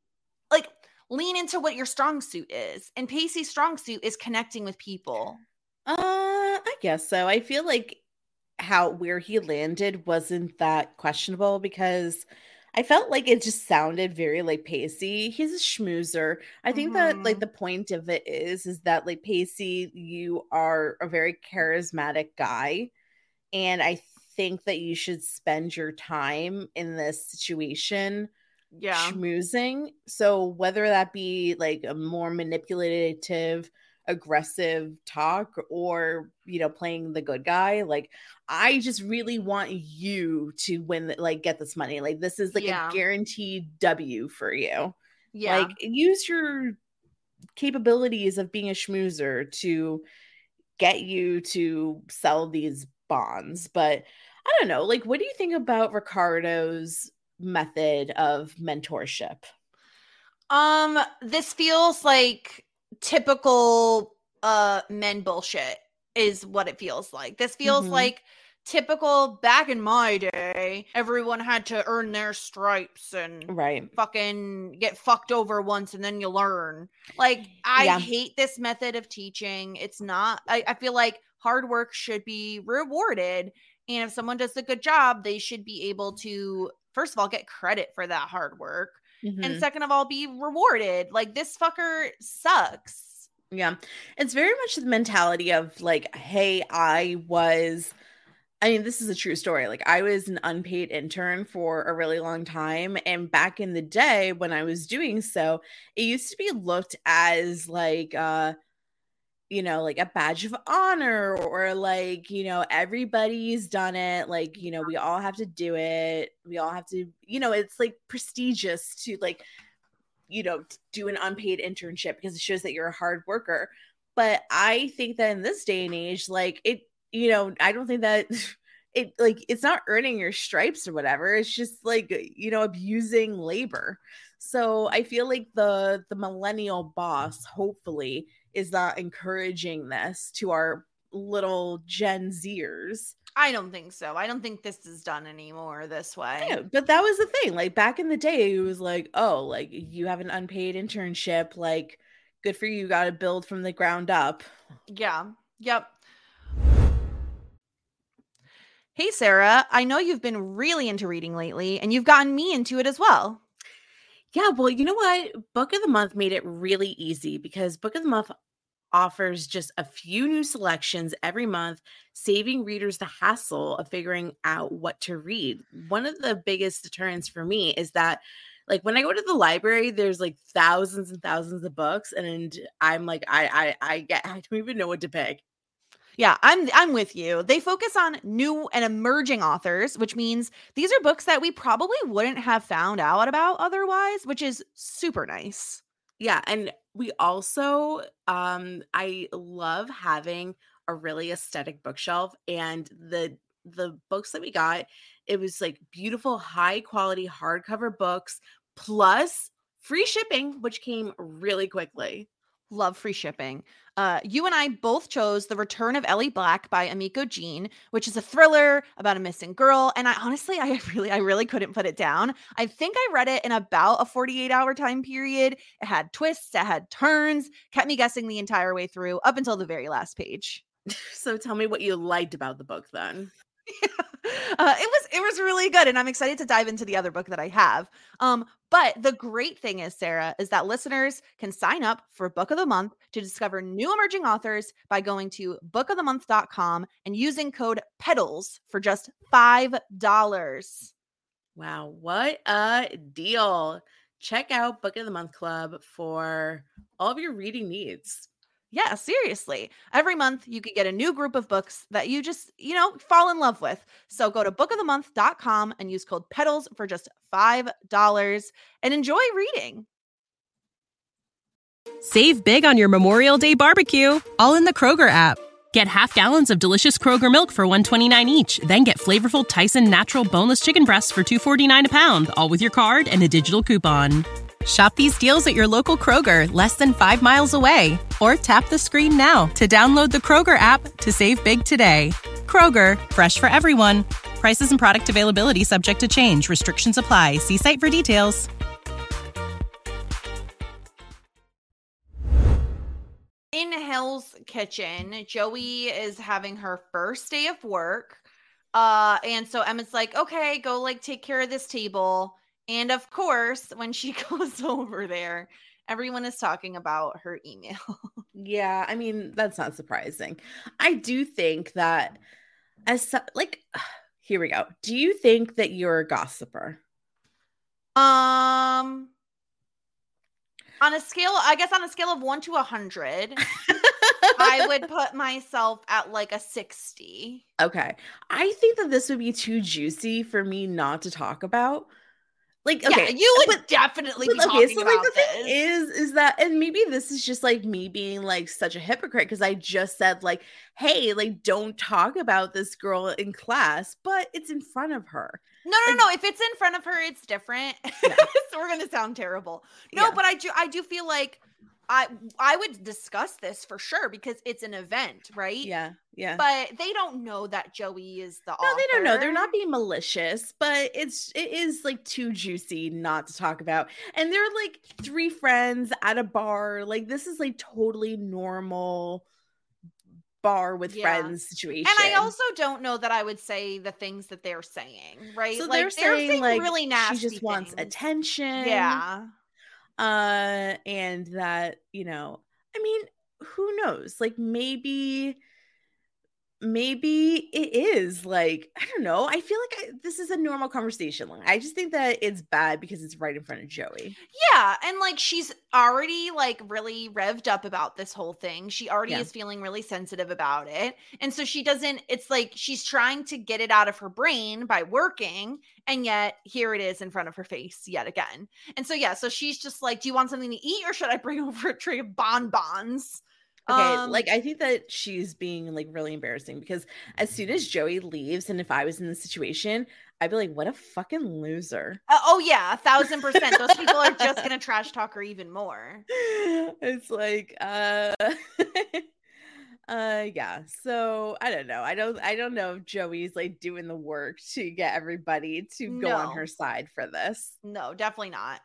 like, lean into what your strong suit is. And Pacey's strong suit is connecting with people. Guess so. I feel like how where he landed wasn't that questionable because I felt like it just sounded very like Pacey. He's a schmoozer. I think that like Mhm. the point of it is is that like Pacey, you are a very charismatic guy, and I think that you should spend your time in this situation Yeah. schmoozing. So whether that be like a more manipulative, aggressive talk or you know playing the good guy, like I just really want you to win, like get this money. Like this is like Yeah. a guaranteed W for you. Yeah. Like use your capabilities of being a schmoozer to get you to sell these bonds. But I don't know. Like, what do you think about Ricardo's method of mentorship? um, this feels like typical uh men bullshit is what it feels like. This feels Mhm. like typical back in my day, everyone had to earn their stripes and Right. fucking get fucked over once and then you learn. Like, I Yeah. hate this method of teaching. It's not, I, I feel like hard work should be rewarded. And if someone does a good job, they should be able to, first of all, get credit for that hard work. Mhm. And second of all, be rewarded. Like this fucker sucks. Yeah. It's very much the mentality of like, hey, I was I mean, this is a true story. Like I was an unpaid intern for a really long time and back in the day when I was doing so, it used to be looked as like uh you know, like a badge of honor or like, you know, everybody's done it. Like, you know, we all have to do it. We all have to, you know, it's like prestigious to like you know, do an unpaid internship because it shows that you're a hard worker. But I think that in this day and age, like it, you know, I don't think that it like it's not earning your stripes or whatever. It's just like you know, abusing labor. So I feel like the the millennial boss, hopefully, is that encouraging this to our little Gen Zers. I don't think so. I don't think this is done anymore this way. Yeah, but that was the thing. Like back in the day, it was like, oh, like you have an unpaid internship, like good for you. you, got to build from the ground up. Yeah. Yep. Hey, Sara, I know you've been really into reading lately and you've gotten me into it as well. Yeah, well, you know what? Book of the month made it really easy because Book of the month offers just a few new selections every month, saving readers the hassle of figuring out what to read. One of the biggest deterrents for me is that like when I go to the library, there's like thousands and thousands of books, and I'm like, I I I get I don't even know what to pick. Yeah, I'm I'm with you. They focus on new and emerging authors, which means these are books that we probably wouldn't have found out about otherwise, which is super nice. Yeah, and we also um I love having a really aesthetic bookshelf and the the books that we got, it was like beautiful high quality hardcover books plus free shipping which came really quickly. Love free shipping. Uh, you and I both chose The Return of Ellie Black by Emiko Jean, which is a thriller about a missing girl. And I honestly, I really, I really couldn't put it down. I think I read it in about a 48 hour time period. It had twists, it had turns, kept me guessing the entire way through up until the very last page. So tell me what you liked about the book then. uh, it was it was really good and i'm excited to dive into the other book that i have um but the great thing is sara is that listeners can sign up for book of the month to discover new emerging authors by going to bookofthemonth.com and using code pedals for just five dollars Wow, what a deal. Check out Book of the Month Club for all of your reading needs. Yeah seriously every month you could get a new group of books that you just you know fall in love with so go to bookofthemonth.com and use code pedals for just five dollars and enjoy reading Save big on your Memorial Day barbecue, all in the Kroger app. Get half gallons of delicious Kroger milk for 129 each, then get flavorful Tyson natural boneless chicken breasts for 249 a pound, all with your card and a digital coupon. Shop these deals at your local Kroger, less than 5 miles away, or tap the screen now to download the Kroger app to save big today. Kroger, fresh for everyone. Prices and product availability subject to change. Restrictions apply. See site for details. in Hell's Kitchen, Joey is having her first day of work. Uh, and so Emma's like, okay, go like take care of this table. And of course, when she goes over there, everyone is talking about her email. Yeah, I mean, that's not surprising. I do think that as like here we go. Do you think that you're a gossiper? um on a scale, I guess on a scale of one to a hundred, I would put myself at like a 60. Okay. I think that this would be too juicy for me not to talk about. Like, okay, yeah, you would but- definitely be But talking so about like the thing is is that and maybe this is just like me being like such a hypocrite because I just said like hey like don't talk about this girl in class but it's in front of her No, no, Like- no. If it's in front of her, it's different. Yeah. so we're gonna sound terrible. No, Yeah. but I do. I do feel like I I would discuss this for sure because it's an event, right? yeah yeah But they don't know that Joey is the. no they don't know they're not being malicious but it's it is like too juicy not to talk about and they're like three friends at a bar like this is like totally normal bar with Yeah. friends situation. And I also don't know that I would say the things that they're saying, right? so like they're saying, like really nasty. she just wants attention. Yeah. Uh and that you know i mean who knows? Like maybe maybe it is like i don't know i feel like I, this is a normal conversation like i just think that it's bad because it's right in front of joey Yeah, and like she's already like really revved up about this whole thing. She already Yeah. is feeling really sensitive about it. And so she doesn't it's like she's trying to get it out of her brain by working and yet here it is in front of her face yet again. And so yeah, so she's just like, "Do you want something to eat or should I bring over a tray of bonbons?" Okay Um, like i think that she's being like really embarrassing because as soon as joey leaves and if i was in the situation i'd be like what a fucking loser uh, oh yeah, a thousand percent. Those people are just gonna trash talk her even more. it's like uh uh yeah so i don't know i don't i don't know if joey's like doing the work to get everybody to go on her side for this No, definitely not.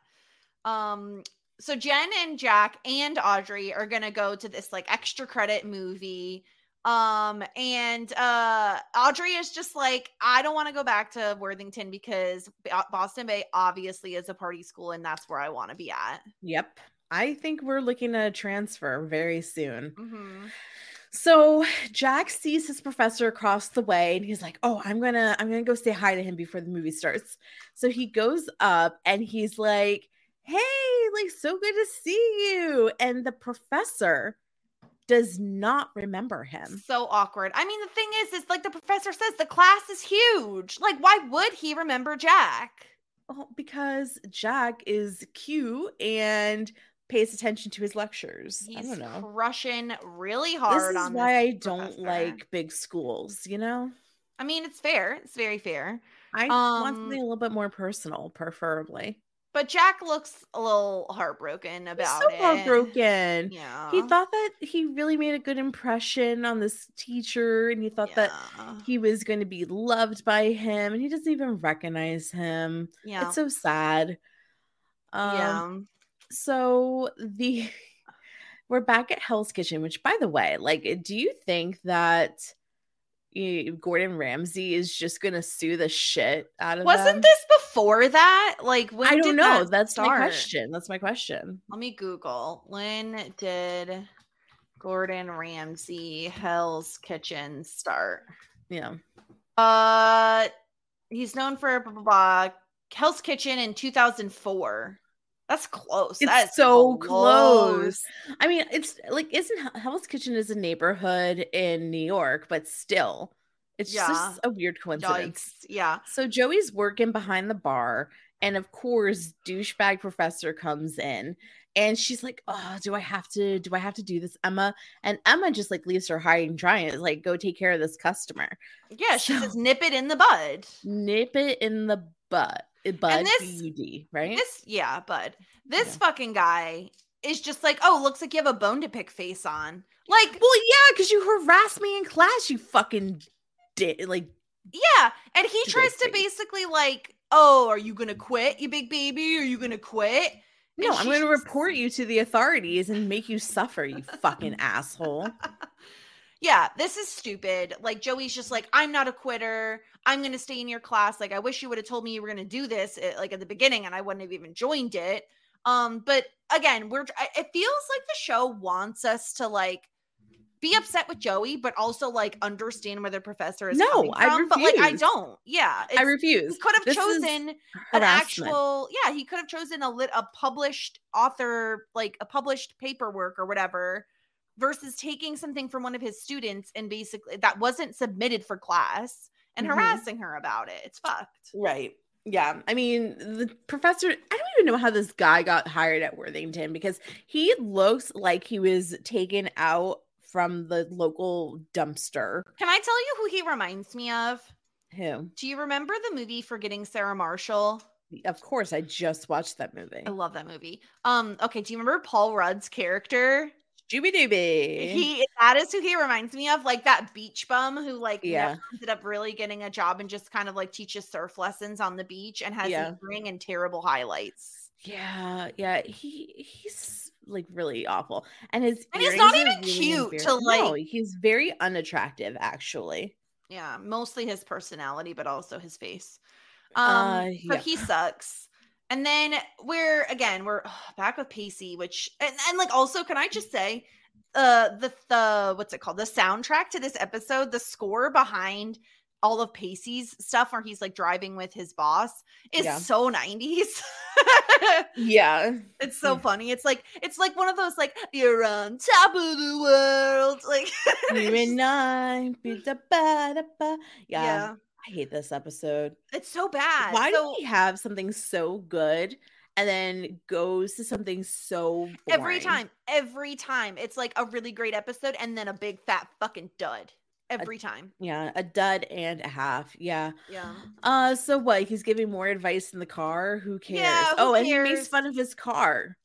Um, so Jen and Jack and Audrey are gonna go to this like extra credit movie. Um, and uh Audrey is just like, I don't want to go back to Worthington because Boston Bay obviously is a party school, and that's where I want to be at. yep i think we're looking at a transfer very soon Mm-hmm. so jack sees his professor across the way and he's like oh i'm gonna i'm gonna go say hi to him before the movie starts so he goes up and he's like hey like so good to see you and the professor does not remember him So awkward. I mean, the thing is, is like the professor says, the class is huge. Like, why would he remember Jack? Oh, because Jack is cute and pays attention to his lectures. I He's don't know. crushing really hard. This is why this I don't like big schools, you know? I mean, it's fair. It's very fair. I want Um, something a little bit more personal, preferably. But Jack looks a little heartbroken He's about so it. heartbroken. Yeah. He thought that he really made a good impression on this teacher, and he thought that he was going to be loved by him, and he doesn't even recognize him. Yeah. It's so sad. Um, yeah. so the we're back at Hell's Kitchen, which by the way, like, do you think that Gordon Ramsay is just gonna sue the shit out of Wasn't them? this before that? Like when I did don't know. that That's my question. That's my question. Let me Google. When did Gordon Ramsay Hell's Kitchen start? Yeah. Uh he's known for blah, blah, blah, Hell's Kitchen in 2004. That's close. It's That is so close. I mean, it's like isn't Hell's Kitchen is a neighborhood in New York, but still, it's Yeah. just a weird coincidence. Yikes. Yeah. So Joey's working behind the bar, and of course, douchebag professor comes in, and she's like, "Oh, do I have to? Do I have to do this, Emma?" And Emma just like leaves her high and dry, and is like, "Go take care of this customer. Yeah, she says nip it in the bud. Nip it in the butt, uh, bud, this- B-U-D, right?" This, yeah, bud. This Yeah. fucking guy is just like, oh, looks like you have a bone to pick face on. Like, well, yeah, because you harassed me in class, you fucking did. like. yeah. And he To tries to basically like, oh, are you gonna quit, you big baby? Are you gonna quit? No, And I'm going to report you to the authorities and make you suffer, you fucking asshole. Yeah, this is stupid. Like Joey's just like, I'm not a quitter. I'm gonna stay in your class. Like, I wish you would have told me you were gonna do this eh, like at the beginning, and I wouldn't have even joined it. Um, but again, we're it feels like the show wants us to like be upset with Joey, but also like understand where the professor is No, coming I from. But like, I don't. Yeah, I refuse. he could have This chosen an harassment. actual yeah he could have chosen a lit a published author like a published paperwork or whatever versus taking something from one of his students and basically that wasn't submitted for class and Mhm. harassing her about it it's fucked Right. Yeah. I mean, the professor, I don't even know how this guy got hired at Worthington because he looks like he was taken out from the local dumpster. can i tell you who he reminds me of Who? do you remember the movie forgetting sarah marshall Of course, I just watched that movie. i love that movie um okay do you remember paul rudd's character Jooby Dooby. he that is who he reminds me of like that beach bum who like Yeah. ended up really getting a job and just kind of like teaches surf lessons on the beach and has Yeah. ring and terrible highlights Yeah, yeah. He he's like really awful. And his And he's not even really cute embar- to, No, like- he's very unattractive actually. Yeah, mostly his personality, but also his face. Um, Uh, so yeah. he sucks. And then we're again we're back with Pacey, which and, and like also can I just say, uh, the the what's it called? The soundtrack to this episode, the score behind all of Pacey's stuff where he's like driving with his boss is Yeah. so 90s. Yeah. it's so funny. It's like it's like one of those like you're on top of the world. Like You and I. Yeah. yeah. I hate this episode. It's so bad. Why so, do we have something so good and then goes to something so every time every time it's like a really great episode and then a big fat fucking dud every time Yeah, a dud and a half. Yeah. yeah Uh so what? He's giving more advice in the car. Who cares? Yeah, who oh, and he makes fun of his car.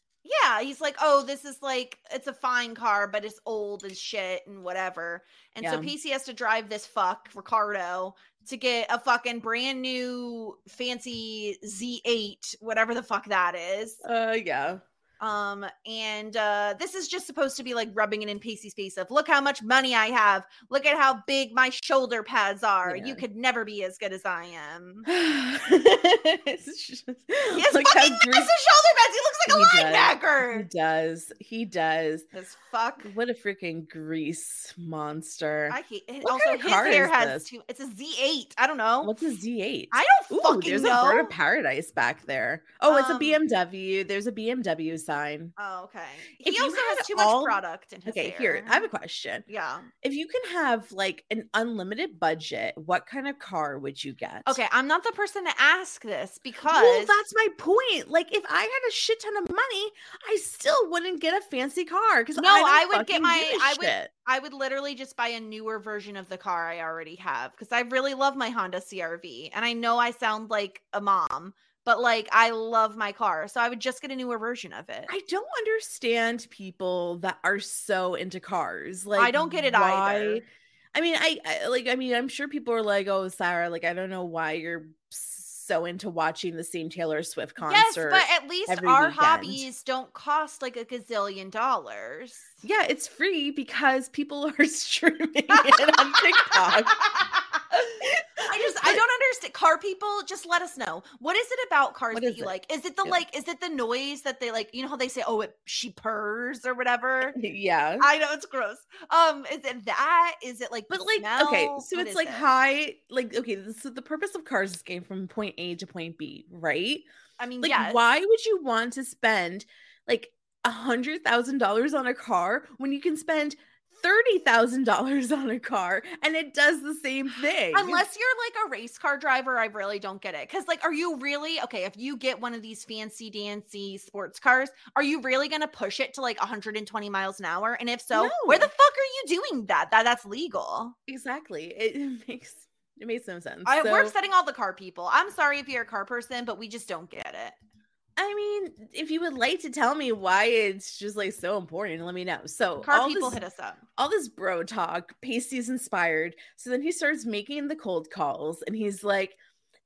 Yeah he's like oh this is like it's a fine car but it's old as shit and whatever. And so pacey has to drive this fuck ricardo to get a fucking brand new fancy z8 whatever the fuck that is. Uh yeah. Um, and uh this is just supposed to be like rubbing it in Pacey's face of look how much money I have, look at how big my shoulder pads are. Yeah. You could never be as good as I am. it's just, He has look fucking greasy- massive shoulder pads. He looks like a He does. He does. He does. This fuck. What a freaking grease monster. I hate it. Also, kind of his hair has this? two. It's a Z8. I don't know. What's a Z8? I don't Ooh, fucking there's know. a bird of paradise back there. Oh, it's a Um, BMW. There's a BMW sign. oh, okay. If He also has too all- much product in his Okay, hair. here. I have a question. Yeah. If you can have like an unlimited budget, what kind of car would you get? Okay, I'm not the person to ask this because Well, that's my point. Like, if I had a shit ton of money, I still wouldn't get a fancy car because No, I, I would get my- I would- shit. I would literally just buy a newer version of the car I already have because I really love my Honda CRV. And I know I sound like a mom, but like I love my car. So I would just get a newer version of it. I don't understand people that are so into cars. Like, I don't get it why- either. I mean, I, I like. I mean, I'm sure people are like, "Oh, Sara, like, I don't know why you're so into watching the same Taylor Swift concert. yes, concert." but at least our weekend. hobbies don't cost like a gazillion dollars. yeah, it's free because people are streaming it on TikTok. I just I don't understand car people just let us know what is it about cars What that is you it? like is it the Yeah. like is it the noise that they like you know how they say oh it she purrs or whatever yeah. I know it's gross. Um, is it that? Is it like But like, okay, so What it's like it? high, like, okay, so the purpose of cars is getting from point A to point B, right? I mean, Like, yes. why would you want to spend like a hundred thousand dollars on a car when you can spend thirty thousand dollars on a car and it does the same thing? Unless you're like a race car driver, I really don't get it. Because, like, are you really okay? If you get one of these fancy dancy sports cars, are you really going to push it to like 120 miles an hour? And if so, where the fuck are you doing that? That that's legal. exactly, it, makes it makes no sense. I, we're upsetting all the car people. I'm sorry if you're a car person, but we just don't get it. I mean, if you would like to tell me why it's just like so important, let me know. So Car all people this- hit us up. all this bro talk, Pacey's inspired. So then he starts making the cold calls and he's like,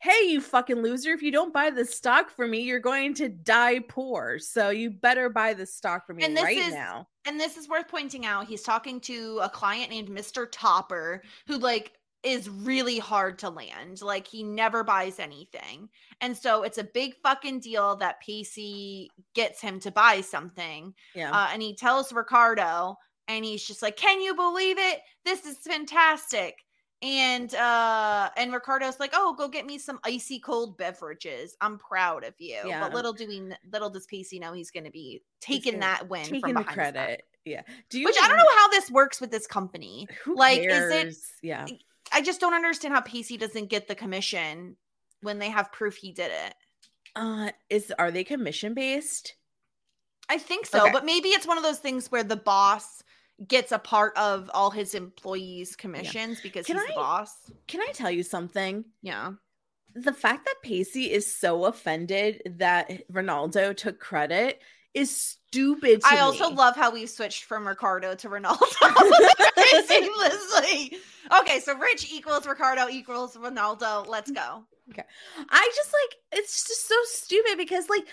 Hey, you fucking loser, if you don't buy the stock for me, you're going to die poor. So you better buy the stock for me And this right is- now. and this is worth pointing out he's talking to a client named mr topper who like is really hard to land like he never buys anything and so it's a big fucking deal that pacey gets him to buy something Yeah. uh, and he tells ricardo and he's just like can you believe it this is fantastic and uh and ricardo's like oh go get me some icy cold beverages i'm proud of you Yeah. but little do we little does pacey know he's going to be taking gonna- that win Taking from the behind his back. credit. Yeah. Do you Which I don't know how this works with this company. Who like, is it- Yeah. I just don't understand how Pacey doesn't get the commission when they have proof he did it. Uh is are they commission based? I think so, Okay. but maybe it's one of those things where the boss gets a part of all his employees' commissions because Can he's the boss. Can I tell you something? Yeah. the fact that Pacey is so offended that Ronaldo took credit is stupid. To I also me. love how we've switched from Ricardo to Ronaldo seamlessly. Okay, so Rich equals Ricardo equals Ronaldo. Let's go. Okay. I just like it's just so stupid because like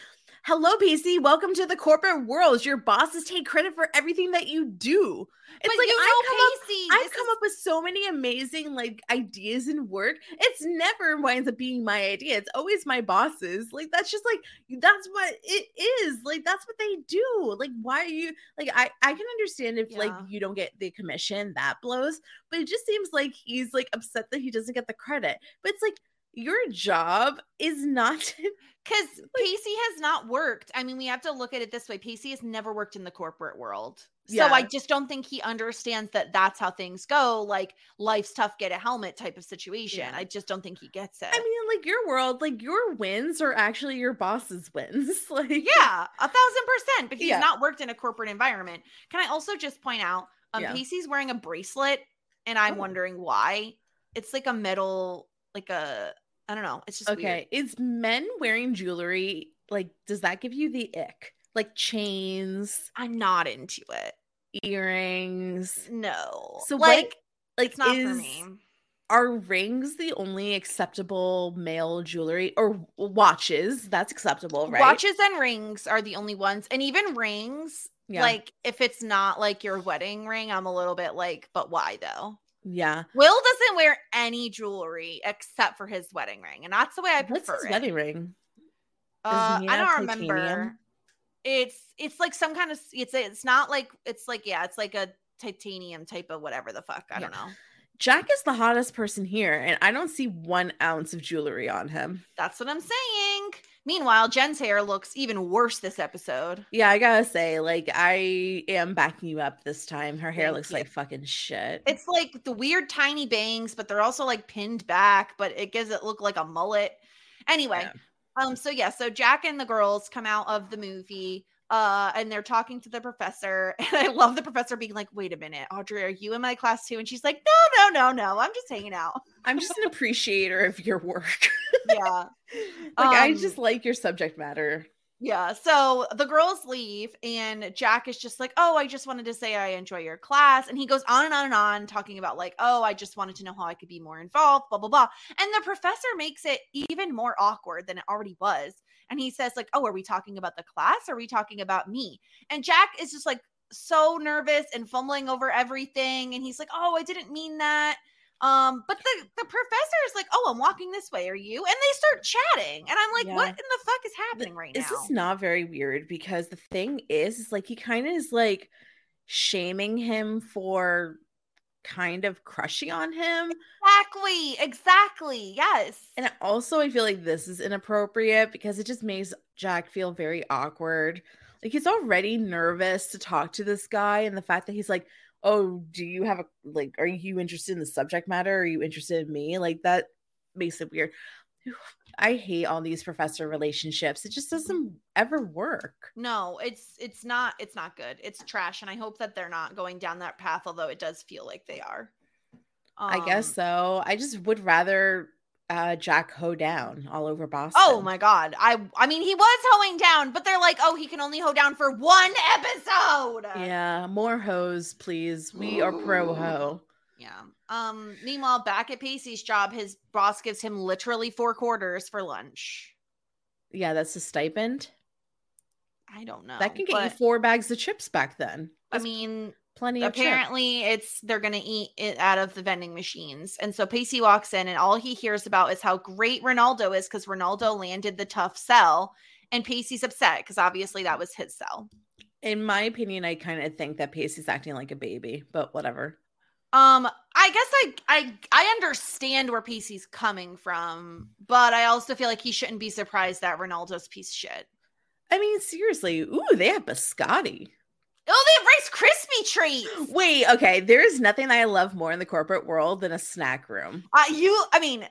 Hello, Pacey. Welcome to the corporate world. Your bosses take credit for everything that you do. It's but like you I know, come up Pacey, I've this come is- up with so many amazing like ideas and work. It's never winds up being my idea. It's always my bosses. Like that's just like that's what it is. Like that's what they do. Like why are you like I I can understand if like you don't get the commission that blows, but it just seems like he's like upset that he doesn't get the credit. But it's like your job is not Because Pacey has not worked. I mean, we have to look at it this way. Pacey has never worked in the corporate world. So Yeah. I just don't think he understands that that's how things go. Like life's tough, get a helmet type of situation. Yeah. I just don't think he gets it. I mean, like your world, like your wins are actually your boss's wins. like yeah, a thousand percent. But he's Yeah. not worked in a corporate environment. Can I also just point out, um. Pacey's wearing a bracelet, and I'm Oh. wondering why. It's like a metal, like a, I don't know. It's just weird. Okay, is men wearing jewelry like does that give you the ick? Like chains, I'm not into it. earrings. No. So what- like, Like it's not is, for me. Are rings the only acceptable male jewelry or watches? That's acceptable, right? Watches and rings are the only ones. And even rings, Yeah. like if it's not like your wedding ring, I'm a little bit like, but why though? Yeah. Will doesn't wear any jewelry except for his wedding ring. And that's the way I prefer What's his it. wedding ring? Uh, I don't remember. It's it's like some kind of it's it's not like it's like yeah, it's like a titanium type of whatever the fuck. I don't know. Jack is the hottest person here, and I don't see one ounce of jewelry on him. That's what I'm saying. Meanwhile, Jen's hair looks even worse this episode. Yeah, I gotta say, like, I am backing you up this time. Her hair Thank looks you. like fucking shit. It's like the weird tiny bangs, but they're also like pinned back, but it gives it look like a mullet. Anyway, Yeah. um, so yeah, so Jack and the girls come out of the movie, uh, and they're talking to the professor, and I love the professor being like, "Wait a minute, Audrey, are you in my class too?" And she's like, "No, no, no, no, I'm just hanging out." I'm just an appreciator of your work. Yeah, like, I Um, just like your subject matter. yeah. So the girls leave, and Jack is just like, "Oh, I just wanted to say I enjoy your class," and he goes on and on and on talking about like, "Oh, I just wanted to know how I could be more involved," blah blah blah. And the professor makes it even more awkward than it already was, and he says like, "Oh, are we talking about the class? Or are we talking about me?" And Jack is just like so nervous and fumbling over everything, and he's like, "Oh, I didn't mean that." Um, but the the professor is like, "Oh, I'm walking this way. Are you?" And they start chatting, and I'm like, Yeah. "What in the fuck is happening right This now?" is not very weird because the thing is, is like he kind of is like shaming him for kind of crushy on him. Exactly. Exactly. Yes. And also, I feel like this is inappropriate because it just makes Jack feel very awkward. Like he's already nervous to talk to this guy, and the fact that he's like, "Oh, do you have a like? Are you interested in the subject matter? Are you interested in me?" Like that makes it weird. I hate all these professor relationships. It just doesn't ever work. no, it's it's not it's not good. It's trash, and I hope that they're not going down that path. Although it does feel like they are. I guess Um, so. I just would rather uh Jack hoe down all over Boston. Oh my god. I I mean he was hoeing down, but they're like, oh, he can only hoe down for one episode. Yeah, more hoes, please. We are pro hoe. Yeah. Um, meanwhile, back at Pacey's job, his boss gives him literally four quarters for lunch. Yeah, that's a stipend. I don't know. that can get you four bags of chips back then. I mean, plenty of chips. apparently it's they're gonna eat it out of the vending machines and so pacey walks in and all he hears about is how great ronaldo is because ronaldo landed the tough sell and pacey's upset because obviously that was his sell In my opinion, I kind of think that Pacey's acting like a baby, but whatever. um i guess i i i understand where Pacey's coming from but i also feel like he shouldn't be surprised that ronaldo's piece shit I mean, seriously. Ooh, they have biscotti. Oh they have rice krispie treats Wait, okay. There is nothing that I love more in the corporate world than a snack room. Uh, you, I mean,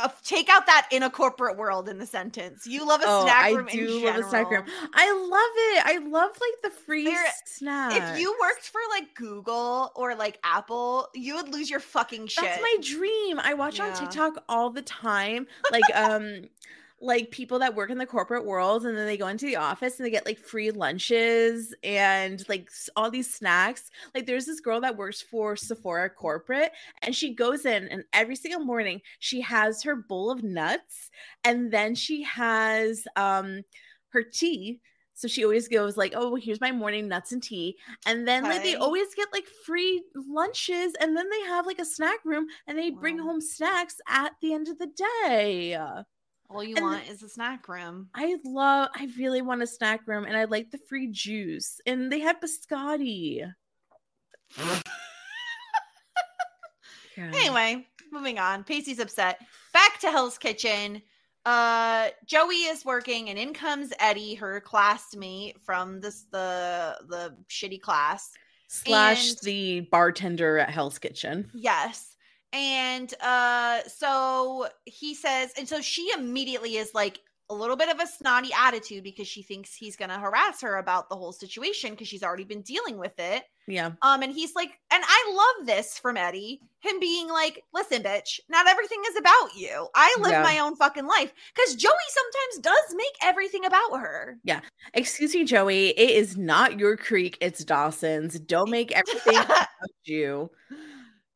uh, take out that in a corporate world in the sentence. You love a Oh, snack I room. in do love a snack room. I love it. I love like the free There- snack. If you worked for like Google or like Apple, you would lose your fucking shit. That's my dream. I watch on TikTok all the time. Like um like people that work in the corporate world and then they go into the office and they get like free lunches and like all these snacks. Like there's this girl that works for Sephora corporate and she goes in and every single morning she has her bowl of nuts and then she has um her tea. So she always goes like, "Oh, here's my morning nuts and tea," and then like they always get like free lunches, and then they have like a snack room, and they bring Wow. home snacks at the end of the day. All you And- want is a snack room. I love. I really want a snack room, and I like the free juice, and they had biscotti. Anyway, moving on. Pacey's upset. Back to Hell's Kitchen. Uh Joey is working and in comes Eddie, her classmate from this the the shitty class. slash and- the bartender at Hell's Kitchen. Yes. And uh so he says and so she immediately is like a little bit of a snotty attitude because she thinks he's going to harass her about the whole situation because she's already been dealing with it. Yeah, Um, and he's like, and I love this from Eddie, him being like, listen, bitch, not everything is about you. I live Yeah. my own fucking life. Because Joey sometimes does make everything about her. Yeah. Excuse me, Joey. It is not your creek. It's Dawson's. Don't make everything about you.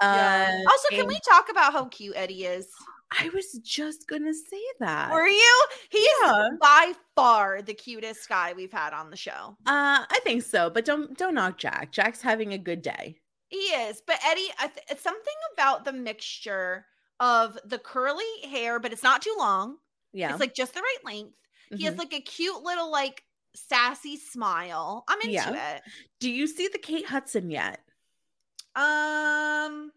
Yeah. Uh, also, can and we talk about how cute Eddie is? I was just gonna say that. Were you? He Yeah. is by far the cutest guy we've had on the show. Uh, I think so, but don't don't knock Jack. Jack's having a good day. He is, but Eddie, I th- it's something about the mixture of the curly hair, but it's not too long. Yeah, It's like just the right length. He has Mhm. like a cute little like sassy smile. I'm into Yeah. it. Do you see the Kate Hudson yet? Um,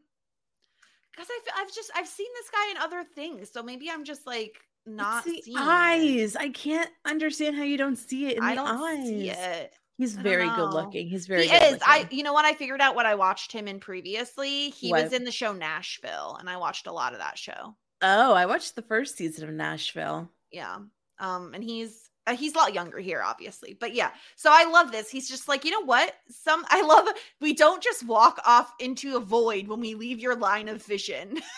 because I feel I've just I've seen this guy in other things, so maybe I'm just like not it's the seeing it. eyes. I can't understand how you don't see it in I the don't eyes. see it. He's very good looking. He's very he good is. I you know what? I figured out what I watched him in previously. He was in the show Nashville, and I watched a lot of that show. Oh, I watched the first season of Nashville. Yeah. Um, and he's uh, he's a lot younger here, obviously, but yeah. So I love this. He's just like, you know what? Some I love. We don't just walk off into a void when we leave your line of vision.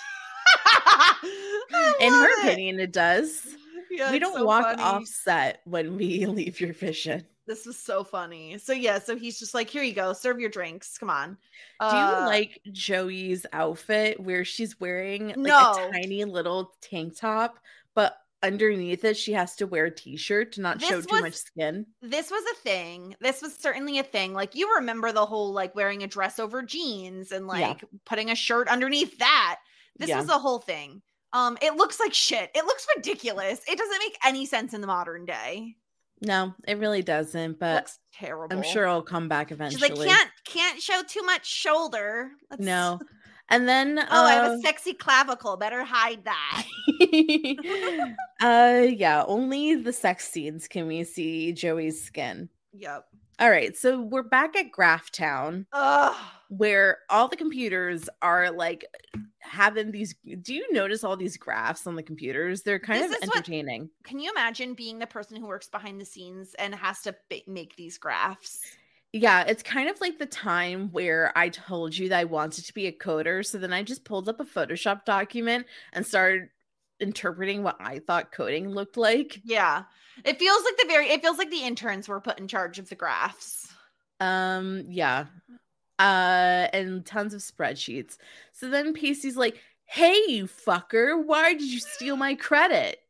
In her it. opinion, it does. Yeah, we don't so walk funny. off set when we leave your vision. This was so funny. So yeah, so he's just like, here you go, serve your drinks. Come on. Do Uh, you like Joey's outfit where she's wearing like No. a tiny little tank top, but underneath it she has to wear a t-shirt to not show too was- much skin? this was a thing. This was certainly a thing. Like you remember the whole like wearing a dress over jeans and Yeah. like putting a shirt underneath that. This Yeah. was a whole thing. Um, it looks like shit. It looks ridiculous. It doesn't make any sense in the modern day. No, it really doesn't, but looks terrible. I'm sure i'll come back she's eventually. like can't can't show too much shoulder. That's- No. And then Oh, I have uh, a sexy clavicle. Better hide that. uh yeah, only the sex scenes can we see Joey's skin. yep. All right, so we're back at Graph Town Ugh. where all the computers are like having these do you notice all these graphs on the computers? They're kind This of is what- entertaining. Can you imagine being the person who works behind the scenes and has to make these graphs? Yeah, it's kind of like the time where I told you that I wanted to be a coder. So then I just pulled up a Photoshop document and started interpreting what I thought coding looked like. Yeah. It feels like the very it feels like the interns were put in charge of the graphs. Um, yeah. Uh, and tons of spreadsheets. So then Pacey's like, Hey, you fucker, why did you steal my credit?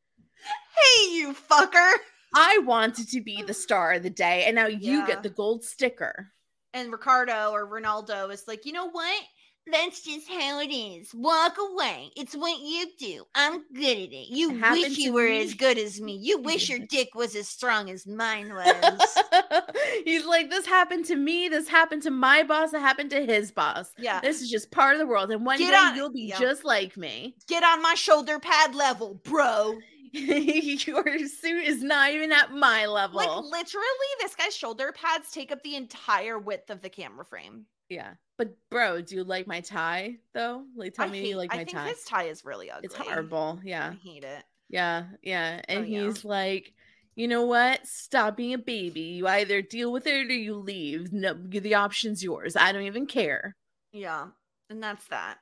Hey, you fucker. I wanted to be the star of the day, and now you Yeah. get the gold sticker. And Ricardo or Ronaldo is like, you know what? That's just how it is. Walk away. It's what you do. I'm good at it. You It wish you were me. as good as me. You wish your dick was as strong as mine was. He's like, This happened to me, this happened to my boss, it happened to his boss. yeah. This is just part of the world, and one Get day on- you'll be yeah. just like me. Get on my shoulder pad level, bro. Your suit is not even at my level. Like literally, this guy's shoulder pads take up the entire width of the camera frame. Yeah. But bro, do you like my tie though? Like tell I me hate, you like my I think tie. his tie is really ugly. It's horrible. Yeah. I hate it. Yeah. Yeah. And yeah. he's like, you know what? Stop being a baby. You either deal with it or you leave. No, the option's yours. I don't even care. Yeah. And that's that.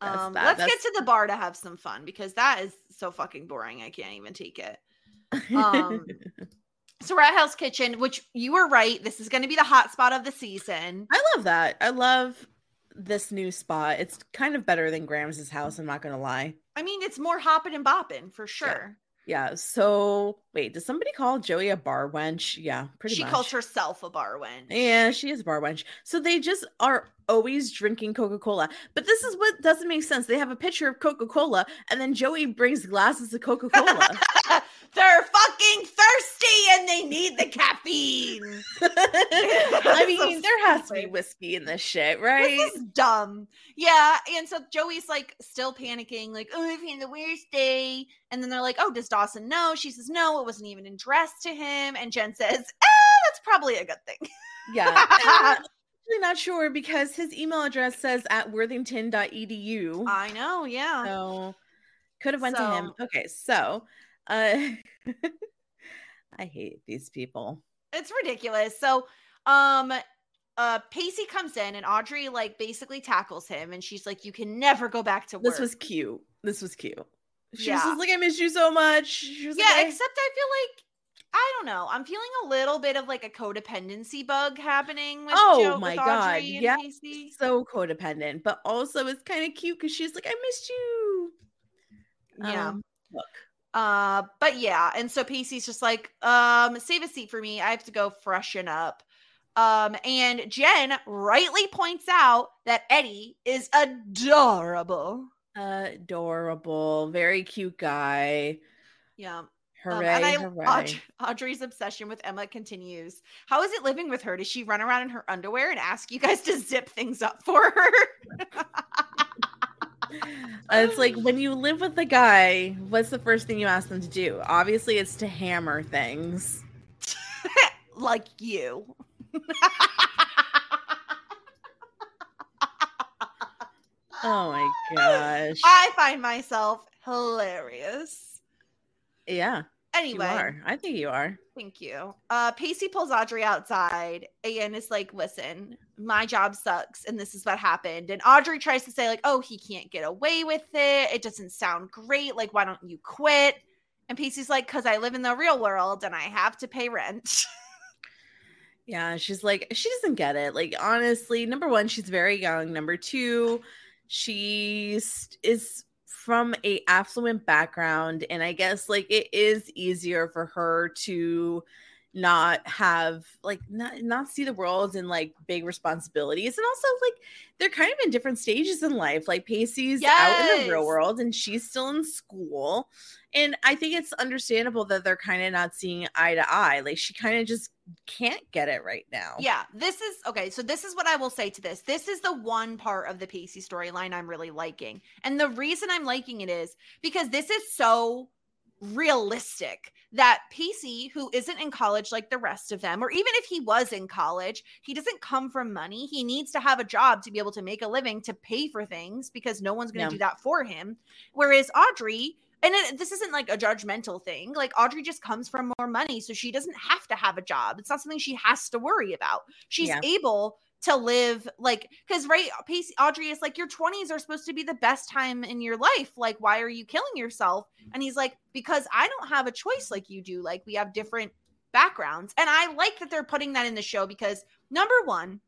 That's um that. let's That's- get to the bar to have some fun because that is so fucking boring. I can't even take it. Um, So we're at Hell's Kitchen, which you were right. This is going to be the hot spot of the season. I love that. I love this new spot. It's kind of better than Graham's house, I'm not gonna lie. I mean, it's more hopping and bopping for sure. Yeah. So wait, does somebody call Joey a bar wench? Yeah, pretty she much. She calls herself a bar wench. Yeah, she is a bar wench. So they just are always drinking Coca Cola. But this is what doesn't make sense. They have a picture of Coca Cola, and then Joey brings glasses of Coca Cola. They're fucking thirsty and they need the caffeine. I mean, there has to be whiskey in this shit, right? This is dumb. Yeah. And so Joey's like still panicking, like, oh, I've had the worst day. And then they're like, oh, does Dawson know? She says, no, it wasn't even addressed to him. And Jen says, eh, that's probably a good thing. yeah. Actually not sure because his email address says at worthington.edu. I know. Yeah. So could have went to him. Okay, so uh I hate these people. It's ridiculous. So, um, uh, Pacey comes in and Audrey like basically tackles him, and she's like, "You can never go back to work." This was cute. This was cute. She was Yeah. just like, I miss you so much. Was yeah. like, I- Except I feel like I don't know. I'm feeling a little bit of like a codependency bug happening with Oh Jo- my God, yeah. So codependent, but also it's kind of cute because she's like, I missed you. Yeah. Um, look. Uh, but yeah, and so Pacey's just like, um, save a seat for me. I have to go freshen up. Um, and Jen rightly points out that Eddie is adorable. Adorable, very cute guy. Yeah. Um, and I, hooray. Aud- Audrey's obsession with Emma continues. How is it living with her? Does she run around in her underwear and ask you guys to zip things up for her? Uh, it's like when you live with a guy, what's the first thing you ask them to do? Obviously, it's to hammer things. like you. Oh my gosh. I find myself hilarious. yeah, Anyway. I think you are. Thank you. Uh, Pacey pulls Audrey outside and is like, listen, my job sucks and this is what happened. And Audrey tries to say, like, oh, he can't get away with it. It doesn't sound great. Like, why don't you quit? And Pacey's like, because I live in the real world and I have to pay rent. Yeah, she's like, she doesn't get it. Like, honestly, number one, she's very young. Number two, she is from a affluent background, and I guess like it is easier for her to not have like not not see the world and like big responsibilities and also like they're kind of in different stages in life like pacey's out in the real world and she's still in school and i think it's understandable that they're kind of not seeing eye to eye like she kind of just can't get it right now yeah, this is okay. So, this is what I will say to this. This is the one part of the Pacey storyline I'm really liking. And the reason I'm liking it is because this is so realistic that Pacey, who isn't in college like the rest of them, or even if he was in college, he doesn't come from money. He needs to have a job to be able to make a living to pay for things because no one's going to Yeah. do that for him. Whereas Audrey, and it, this isn't like a judgmental thing, like Audrey just comes from more money. So she doesn't have to have a job. It's not something she has to worry about. She's Yeah. able to live like because right Pacey, audrey is like your 20s are supposed to be the best time in your life. Like why are you killing yourself? And he's like because i don't have a choice like you do. Like we have different backgrounds. And i like that they're putting that in the show because number one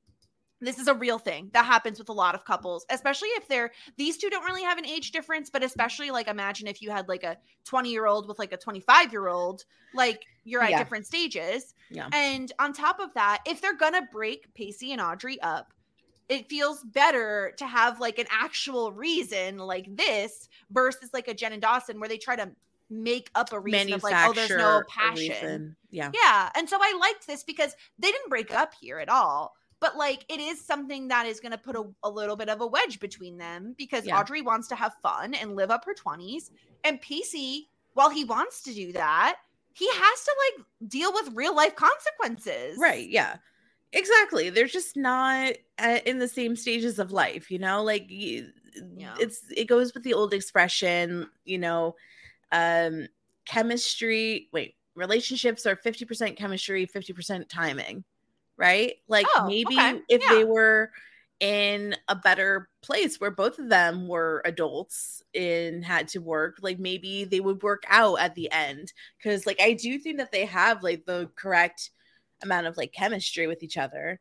this is a real thing that happens with a lot of couples especially if they're these two don't really have an age difference but especially like imagine if you had like a 20 year old with like a 25 year old like you're at Yeah. different stages Yeah. and on top of that, if they're gonna break Pacey and Audrey up, it feels better to have like an actual reason like this versus like a Jen and Dawson where they try to make up a reason of like, oh, there's no passion. yeah Yeah. And so I liked this because they didn't break up here at all. But like it is something that is going to put a, a little bit of a wedge between them because Yeah. Audrey wants to have fun and live up her 20s. And Pacey, while he wants to do that, he has to like deal with real life consequences. Right. Yeah. Exactly. They're just not uh, in the same stages of life, you know? Like you, Yeah. it's it goes with the old expression, you know, um chemistry, wait, relationships are 50% chemistry, 50% timing, right? Like Oh, maybe okay. if Yeah. they were in a better place where both of them were adults and had to work like maybe they would work out at the end because like i do think that they have like the correct amount of like chemistry with each other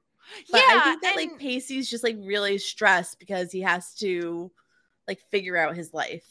but yeah. i think that like pacey's just like really stressed because he has to like figure out his life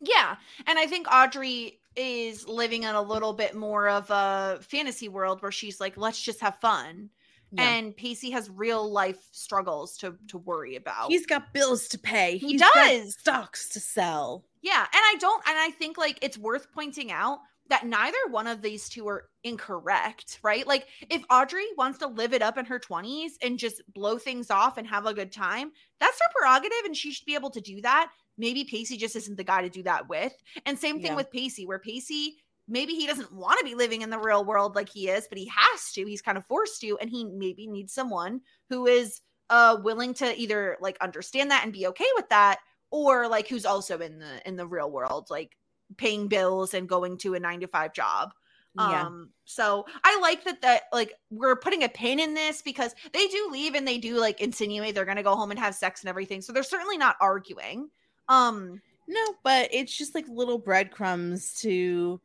Yeah. And I think Audrey is living in a little bit more of a fantasy world where she's like, let's just have fun. Yeah. And Pacey has real life struggles to to worry about. He's got bills to pay. He He's got does. stocks to sell. Yeah, and I don't and I think like it's worth pointing out that neither one of these two are incorrect, right? Like if Audrey wants to live it up in her 20s and just blow things off and have a good time, that's her prerogative and she should be able to do that. Maybe Pacey just isn't the guy to do that with. And same thing Yeah. with Pacey where Pacey maybe he doesn't want to be living in the real world like he is, but he has to. He's kind of forced to and he maybe needs someone who is uh willing to either like understand that and be okay with that or like who's also in the in the real world like paying bills and going to a 9 to 5 job Yeah. um so i like that that like we're putting a pin in this because they do leave and they do like insinuate they're gonna go home and have sex and everything so they're certainly not arguing um No, but it's just like little breadcrumbs to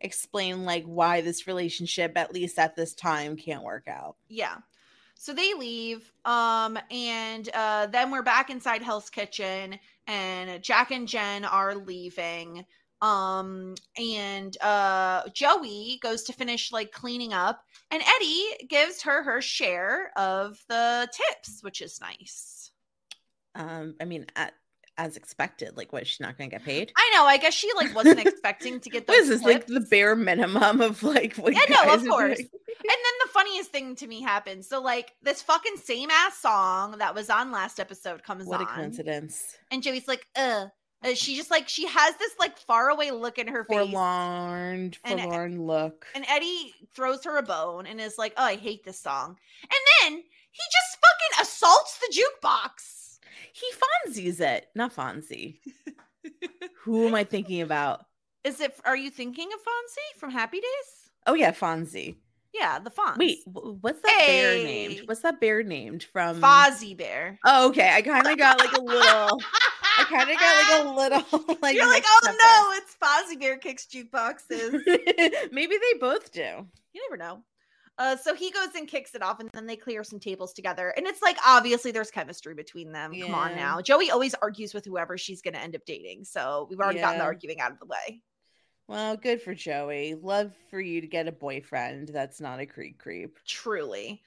explain like why this relationship, at least at this time, can't work out. yeah so they leave um and uh then we're back inside hell's kitchen and jack and jen are leaving um and uh joey goes to finish like cleaning up and eddie gives her her share of the tips which is nice Um, I mean, at, as expected, like what she's not gonna get paid. i know i guess she like wasn't expecting to get those What is this like the bare minimum of like what Yeah, no, of course. And then the funniest thing to me happens. So like this fucking same ass song that was on last episode comes What a coincidence. And Joey's like, uh. She just like she has this like faraway look in her face. Forlorn, And- forlorn look. And Eddie throws her a bone and is like, Oh, I hate this song. And then he just fucking assaults the jukebox. He Fonzie's it, not Fonzie. Who am I thinking about? Is it are you thinking of Fonzie from Happy Days? Oh yeah, Fonzie. Yeah, the Fonz. Wait, what's that bear named? What's that bear named from? Fozzie Bear. Oh, okay. I kind of got like a little. I kind of got like a little like. You're like, oh up no, it's Fozzie Bear kicks jukeboxes. Maybe they both do. you never know. Uh, so he goes and kicks it off, and then they clear some tables together. And it's like obviously there's chemistry between them. Come on now. Joey always argues with whoever she's going to end up dating. So we've already gotten the arguing out of the way. Well, good for Joey. Love for you to get a boyfriend that's not a creep creep. Truly.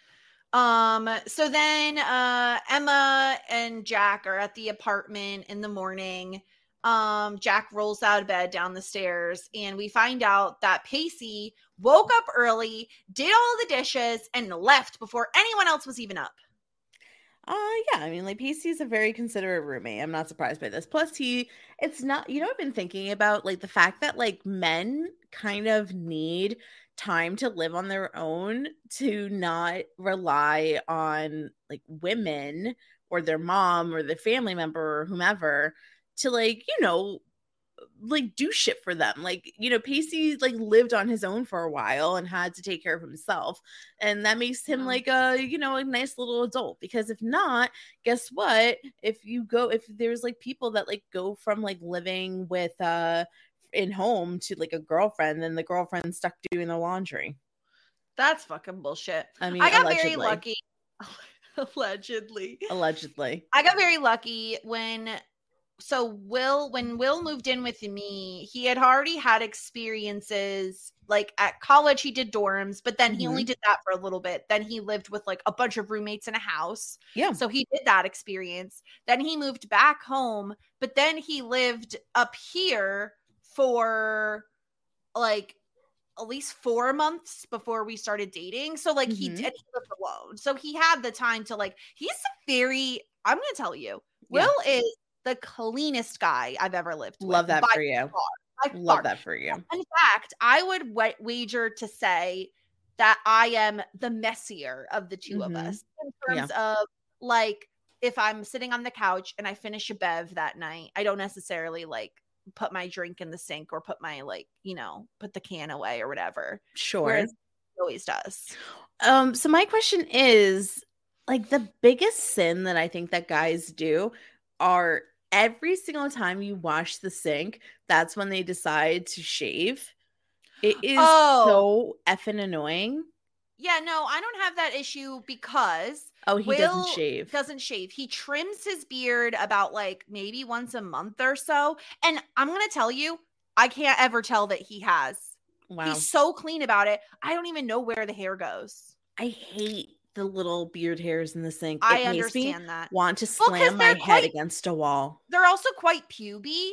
Um, so then uh Emma and Jack are at the apartment in the morning. Um, Jack rolls out of bed down the stairs, and we find out that Pacey woke up early, did all the dishes, and left before anyone else was even up. Uh yeah, I mean like Pacey's a very considerate roommate. I'm not surprised by this. Plus he it's not you know I've been thinking about like the fact that like men kind of need time to live on their own to not rely on like women or their mom or their family member or whomever to like, you know, like do shit for them. Like, you know, Pacey like lived on his own for a while and had to take care of himself. And that makes him like a, you know, a nice little adult. Because if not, guess what? If you go, if there's like people that like go from like living with uh in home to like a girlfriend, then the girlfriend's stuck doing the laundry. That's fucking bullshit. I mean, I got allegedly, very lucky. Allegedly. Allegedly. I got very lucky when so Will when Will moved in with me, he had already had experiences like at college he did dorms, but then he only did that for a little bit. Then he lived with like a bunch of roommates in a house. Yeah. So he did that experience. Then he moved back home, but then he lived up here for like at least four months before we started dating. So like he Mhm. did he lived alone. So he had the time to like he's a very I'm gonna tell you, Yeah. Will is the cleanest guy I've ever lived with. Love that for you. Love that for you. In fact, I would wa- wager to say that I am the messier of the 2 Mhm. of us in terms of like if I'm sitting on the couch and I finish a bev that night, I don't necessarily like put my drink in the sink or put my like, you know, put the can away or whatever. Sure. Whereas he always does. Um, so my question is like the biggest sin that I think that guys do are every single time you wash the sink, that's when they decide to shave. It is Oh. so effing annoying. Yeah, no, I don't have that issue because Oh, he Will doesn't shave. doesn't shave. He trims his beard about like maybe once a month or so. And I'm going to tell you, I can't ever tell that he has. Wow. He's so clean about it. I don't even know where the hair goes. I hate the little beard hairs in the sink. It I makes me understand that. want to Well, slam my they're head quite- against a wall. They're also quite puby.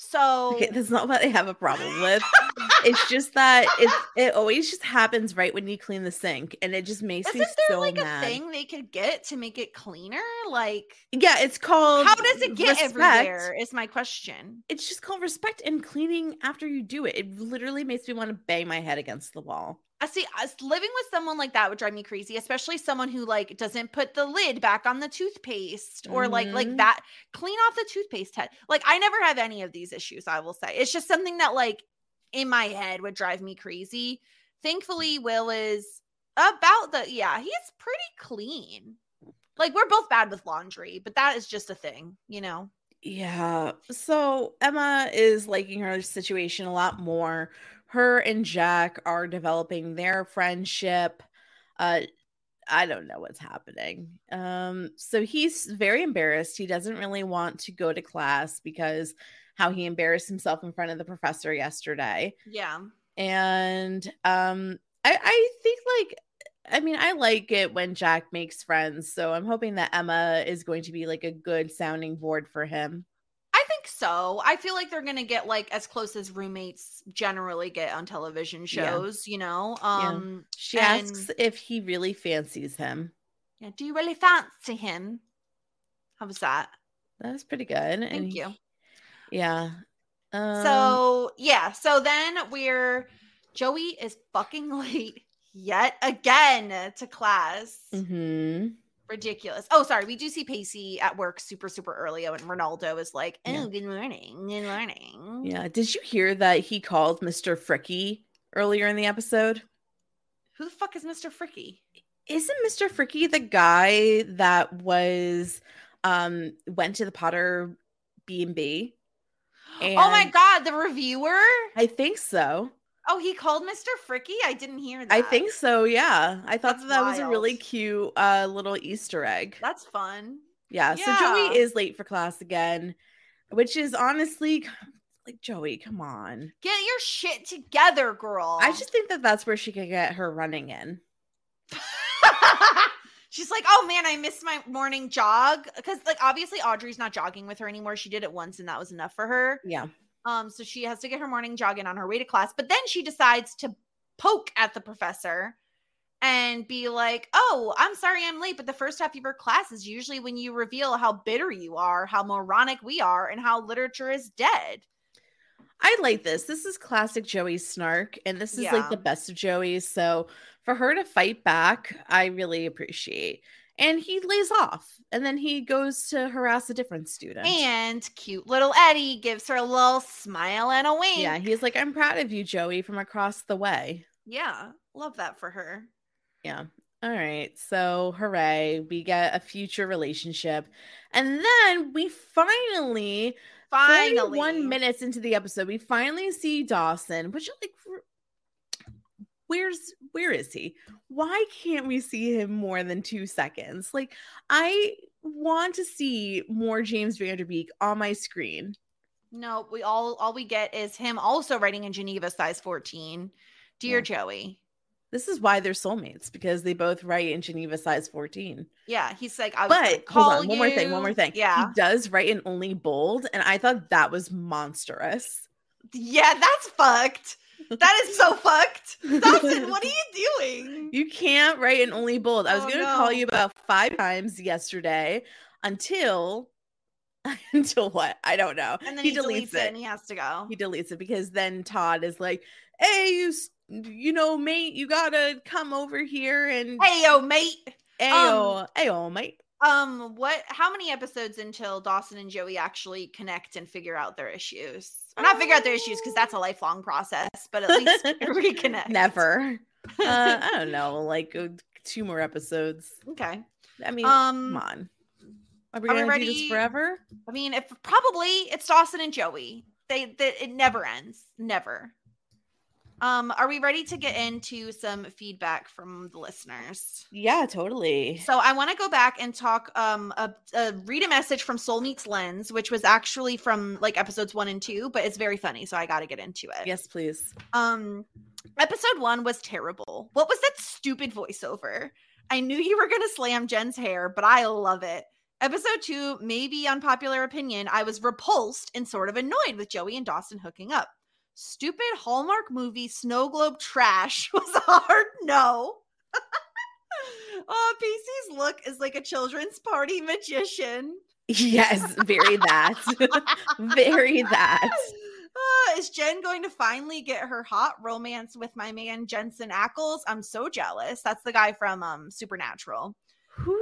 So Okay, that's not what I have a problem with. it's just that it it always just happens right when you clean the sink, and it just makes me. isn't me there so like mad. a thing they could get to make it cleaner? Like Yeah, it's called. how does it get respect. everywhere? Is my question. It's just called respect and cleaning after you do it. It literally makes me want to bang my head against the wall. I see us living with someone like that would drive me crazy, especially someone who like doesn't put the lid back on the toothpaste or like like Mhm. that clean off the toothpaste head. Like I never have any of these issues, I will say. It's just something that like in my head would drive me crazy. Thankfully, Will is about the yeah, he's pretty clean. Like we're both bad with laundry, but that is just a thing, you know. Yeah. So Emma is liking her situation a lot more. Her and Jack are developing their friendship. Uh I don't know what's happening. Um so he's very embarrassed. He doesn't really want to go to class because how he embarrassed himself in front of the professor yesterday. Yeah. And um I I think like I mean, I like it when Jack makes friends, so I'm hoping that Emma is going to be like a good sounding board for him. Think so. I feel like they're gonna get like as close as roommates generally get on television Yeah. shows, you know. Yeah. Um She And- asks if he really fancies him. yeah, do you really fancy him? How was that? That was pretty good. and Thank he- you. Yeah. Um, so yeah, so then we're Joey is fucking late yet again to class. mhm. Ridiculous. Oh, sorry. We do see Pacey at work super, super early, and Ronaldo is like, "Oh, Yeah. good morning, good morning." Yeah. Did you hear that he called Mr. Fricky earlier in the episode? Who the fuck is Mr. Fricky? Isn't Mr. Fricky the guy that was um went to the Potter B and B? oh my god, the reviewer. I think so. Oh, he called Mr. Fricky. I didn't hear that. I think so. Yeah, I thought That's that, that was a really cute uh little Easter egg. that's fun. Yeah, so Joey is late for class again, which is honestly like Joey, come on. Get your shit together, girl. I just think that that's where she could get her running in. She's like, oh man, I missed my morning jog because, like, obviously Audrey's not jogging with her anymore. She did it once, and that was enough for her. Yeah. Um, so she has to get her morning jog in on her way to class. But then she decides to poke at the professor and be like, "Oh, I'm sorry, I'm late, but the first half of your class is usually when you reveal how bitter you are, how moronic we are, and how literature is dead." I like this. This is classic Joey snark, and this is Yeah. like the best of Joey's. So for her to fight back, I really appreciate. And he lays off, and then he goes to harass a different student. And cute little Eddie gives her a little smile and a wink. yeah, he's like, "I'm proud of you, Joey, from across the way." yeah, love that for her. Yeah. All right. So, hooray, we get a future relationship. And then we finally, Finally, one minutes into the episode, we finally see Dawson, which like where's where is he? Why can't we see him more than 2 seconds? Like I want to see more James Van Der Beek on my screen. No, we all all we get is him also writing in Geneva size 14. Dear Yeah. Joey. This is why they're soulmates because they both write in Geneva size 14. Yeah, he's like, I was But call hold on, one more thing, one more thing. Yeah. He does write in only bold, and I thought that was monstrous. Yeah, that's fucked. That is so fucked. Dawson, what are you doing? You can't write in only bold. I was Oh, gonna no. call you about five times yesterday until until what? I don't know. And then he, he, deletes, it. and he has to go. he deletes it because then Todd is like, "Hey, you, you know, mate, you gotta come over here and Hey yo, mate. ayo, ayo, um, mate." Um, what how many episodes until Dawson and Joey actually connect and figure out their issues? Or not figure out their issues because that's a lifelong process, but at least reconnect. Never. Uh, I don't know, like uh, two more episodes. Okay. I mean, Um come on. Are we are we gonna do this ready? forever? I mean, if probably it's Dawson and Joey. They, they it never ends. Never. Um, are we ready to get into some feedback from the listeners? Yeah, totally. So I want to go back and talk um a, a read a message from Soul Meets Lens, which was actually from like episodes 1 and 2, but it's very funny, so I got to get into it. Yes, please. Um episode 1 was terrible. What was that stupid voiceover? I knew you were going to slam Jen's hair, but I love it. Episode 2, maybe unpopular opinion, I was repulsed and sort of annoyed with Joey and Dawson hooking up stupid Hallmark movie snow globe trash was a hard no. oh, Pacey's look is like a children's party magician. Yes, very that. very that. Uh, is Jen going to finally get her hot romance with my man Jensen Ackles? I'm so jealous. That's the guy from um Supernatural.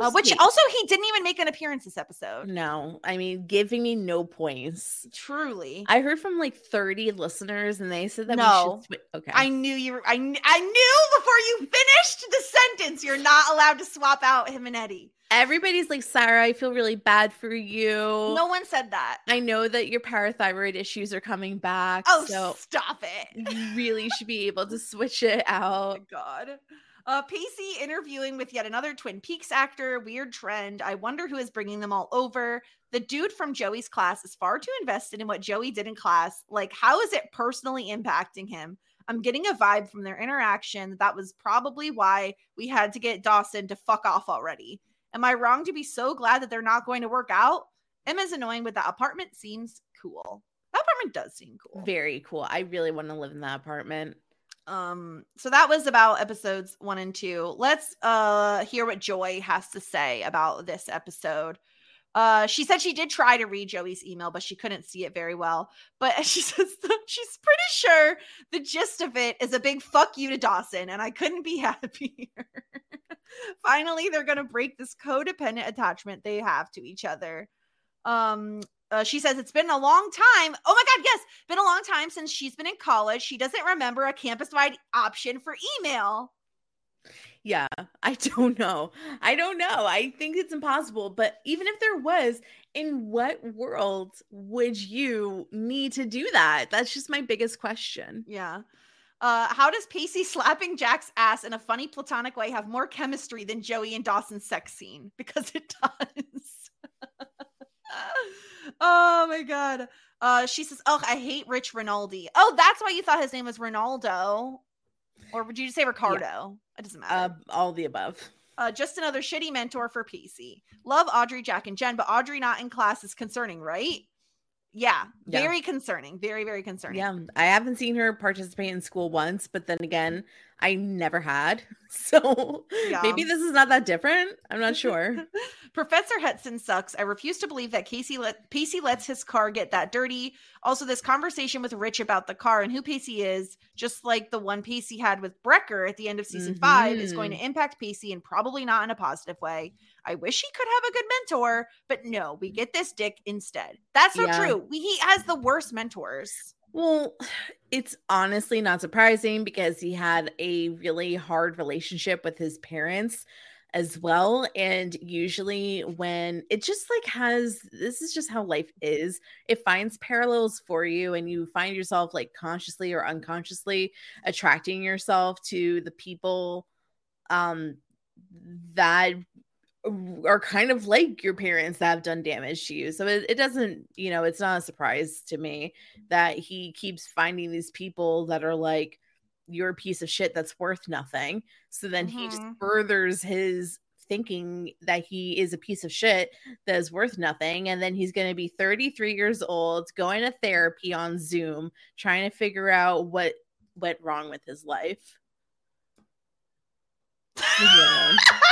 Uh, which he? also he didn't even make an appearance this episode. No, I mean, giving me no points. Truly, I heard from like 30 listeners, and they said that no. we should. Sw- okay, I knew you. Were, I I knew before you finished the sentence. You're not allowed to swap out him and Eddie. Everybody's like, Sara, I feel really bad for you. No one said that. I know that your parathyroid issues are coming back. Oh, so stop it! you really should be able to switch it Oh out. my god. Uh, Pacey interviewing with yet another Twin Peaks actor. Weird trend. I wonder who is bringing them all over. The dude from Joey's class is far too invested in what Joey did in class. Like, how is it personally impacting him? I'm getting a vibe from their interaction that that was probably why we had to get Dawson to fuck off already. Am I wrong to be so glad that they're not going to work out? Emma's annoying, but the apartment seems cool. That apartment does seem cool. Very cool. I really want to live in that apartment. Um so that was about episodes one and two. Let's uh hear what joy has to say about this episode. Uh she said she did try to read joey's email but she couldn't see it very well. But she says she's pretty sure the gist of it is a big fuck you to dawson and i couldn't be happier. Finally they're gonna break this codependent attachment they have to each other. Um uh, she says it's been a long time. Oh my God, yes, been a long time since she's been in college. She doesn't remember a campus wide option for email. Yeah, I don't know. I don't know. I think it's impossible. But even if there was, in what world would you need to do that? That's just my biggest question. Yeah. Uh, how does Pacey slapping Jack's ass in a funny platonic way have more chemistry than Joey and Dawson's sex scene? Because it does. Oh my god. Uh, she says, "Oh, I hate Rich Rinaldi." Oh, that's why you thought his name was Ronaldo, or would you say Ricardo? It doesn't matter. Uh, all the above. Uh, just another shitty mentor for Pacey. Love Audrey, Jack, and Jen, but Audrey not in class is concerning, right? Yeah, Yeah. very concerning. Very, very concerning. Yeah, I haven't seen her participate in school once, but then again, I never had. So Yeah. maybe this is not that different. I'm not sure. Professor Hudson sucks. I refuse to believe that Casey let Pacey lets his car get that dirty. Also, this conversation with Rich about the car and who Pacey is, just like the one Pacey had with Brecker at the end of season five, is going to mm-hmm. impact Pacey and probably not in a positive way. I wish he could have a good mentor, but no, we get this dick instead. That's not Yeah. true. We, he has the worst mentors. Well, it's honestly not surprising because he had a really hard relationship with his parents as well. And usually, when it just like has this is just how life is, it finds parallels for you, and you find yourself like consciously or unconsciously attracting yourself to the people um that are kind of like your parents that have done damage to you. So it, it doesn't, you know, it's not a surprise to me that he keeps finding these people that are like, you're a piece of shit that's worth nothing. So then he just Mhm. furthers his thinking that he is a piece of shit that is worth nothing. And then he's going to be 33 years old, going to therapy on Zoom, trying to figure out what went wrong with his life.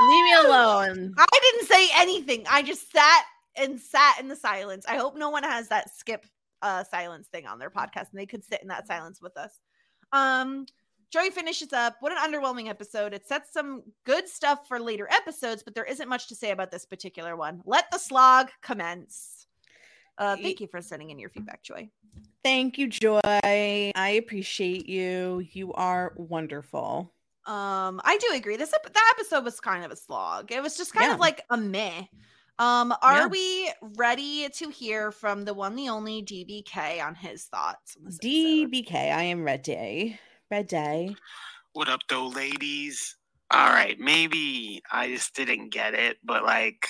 Leave me alone. Leave me alone. I didn't say anything. I just sat and sat in the silence. I hope no one has that skip uh silence thing on their podcast and they could sit in that silence with us. Um Joey finishes up. What an underwhelming episode. It sets some good stuff for later episodes, but there isn't much to say about this particular one. Let the slog commence. Uh thank you for sending in your feedback, Joy. Thank you, Joy. I appreciate you. You are wonderful. Um, I do agree. This ep- that episode was kind of a slog. It was just kind Yeah. of like a meh. Um, are Yeah. we ready to hear from the one, the only DBK on his thoughts? on this episode? DBK, I am ready. Ready. What up, though, ladies? All right, maybe I just didn't get it, but like,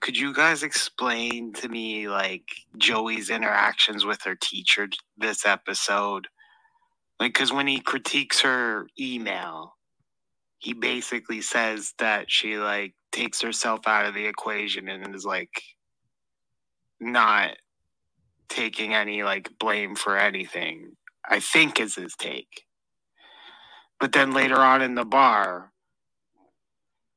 could you guys explain to me like Joey's interactions with her teacher this episode? Like, because when he critiques her email, he basically says that she like takes herself out of the equation and is like not taking any like blame for anything. I think is his take. But then later on in the bar,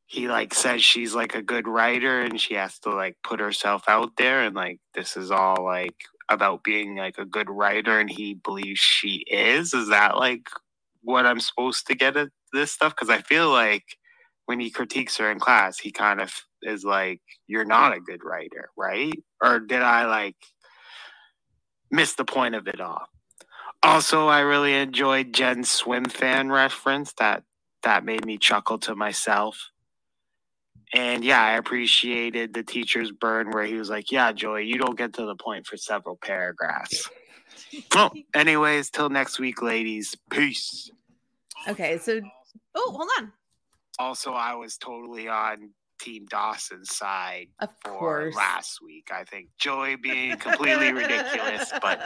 he like says she's like a good writer and she has to like put herself out there and like this is all like about being like a good writer and he believes she is. Is that like what I'm supposed to get at this stuff? Because I feel like when he critiques her in class, he kind of is like, You're not a good writer, right? Or did I like miss the point of it all? Also, I really enjoyed Jen's Swimfan reference. That that made me chuckle to myself. And yeah, I appreciated the teacher's burn where he was like, "Yeah, Joey, you don't get to the point for several paragraphs." well, anyways, till next week, ladies. Peace. Okay, so Oh, hold on. Also, I was totally on Team Dawson's side of for course. last week. I think Joey being completely ridiculous, but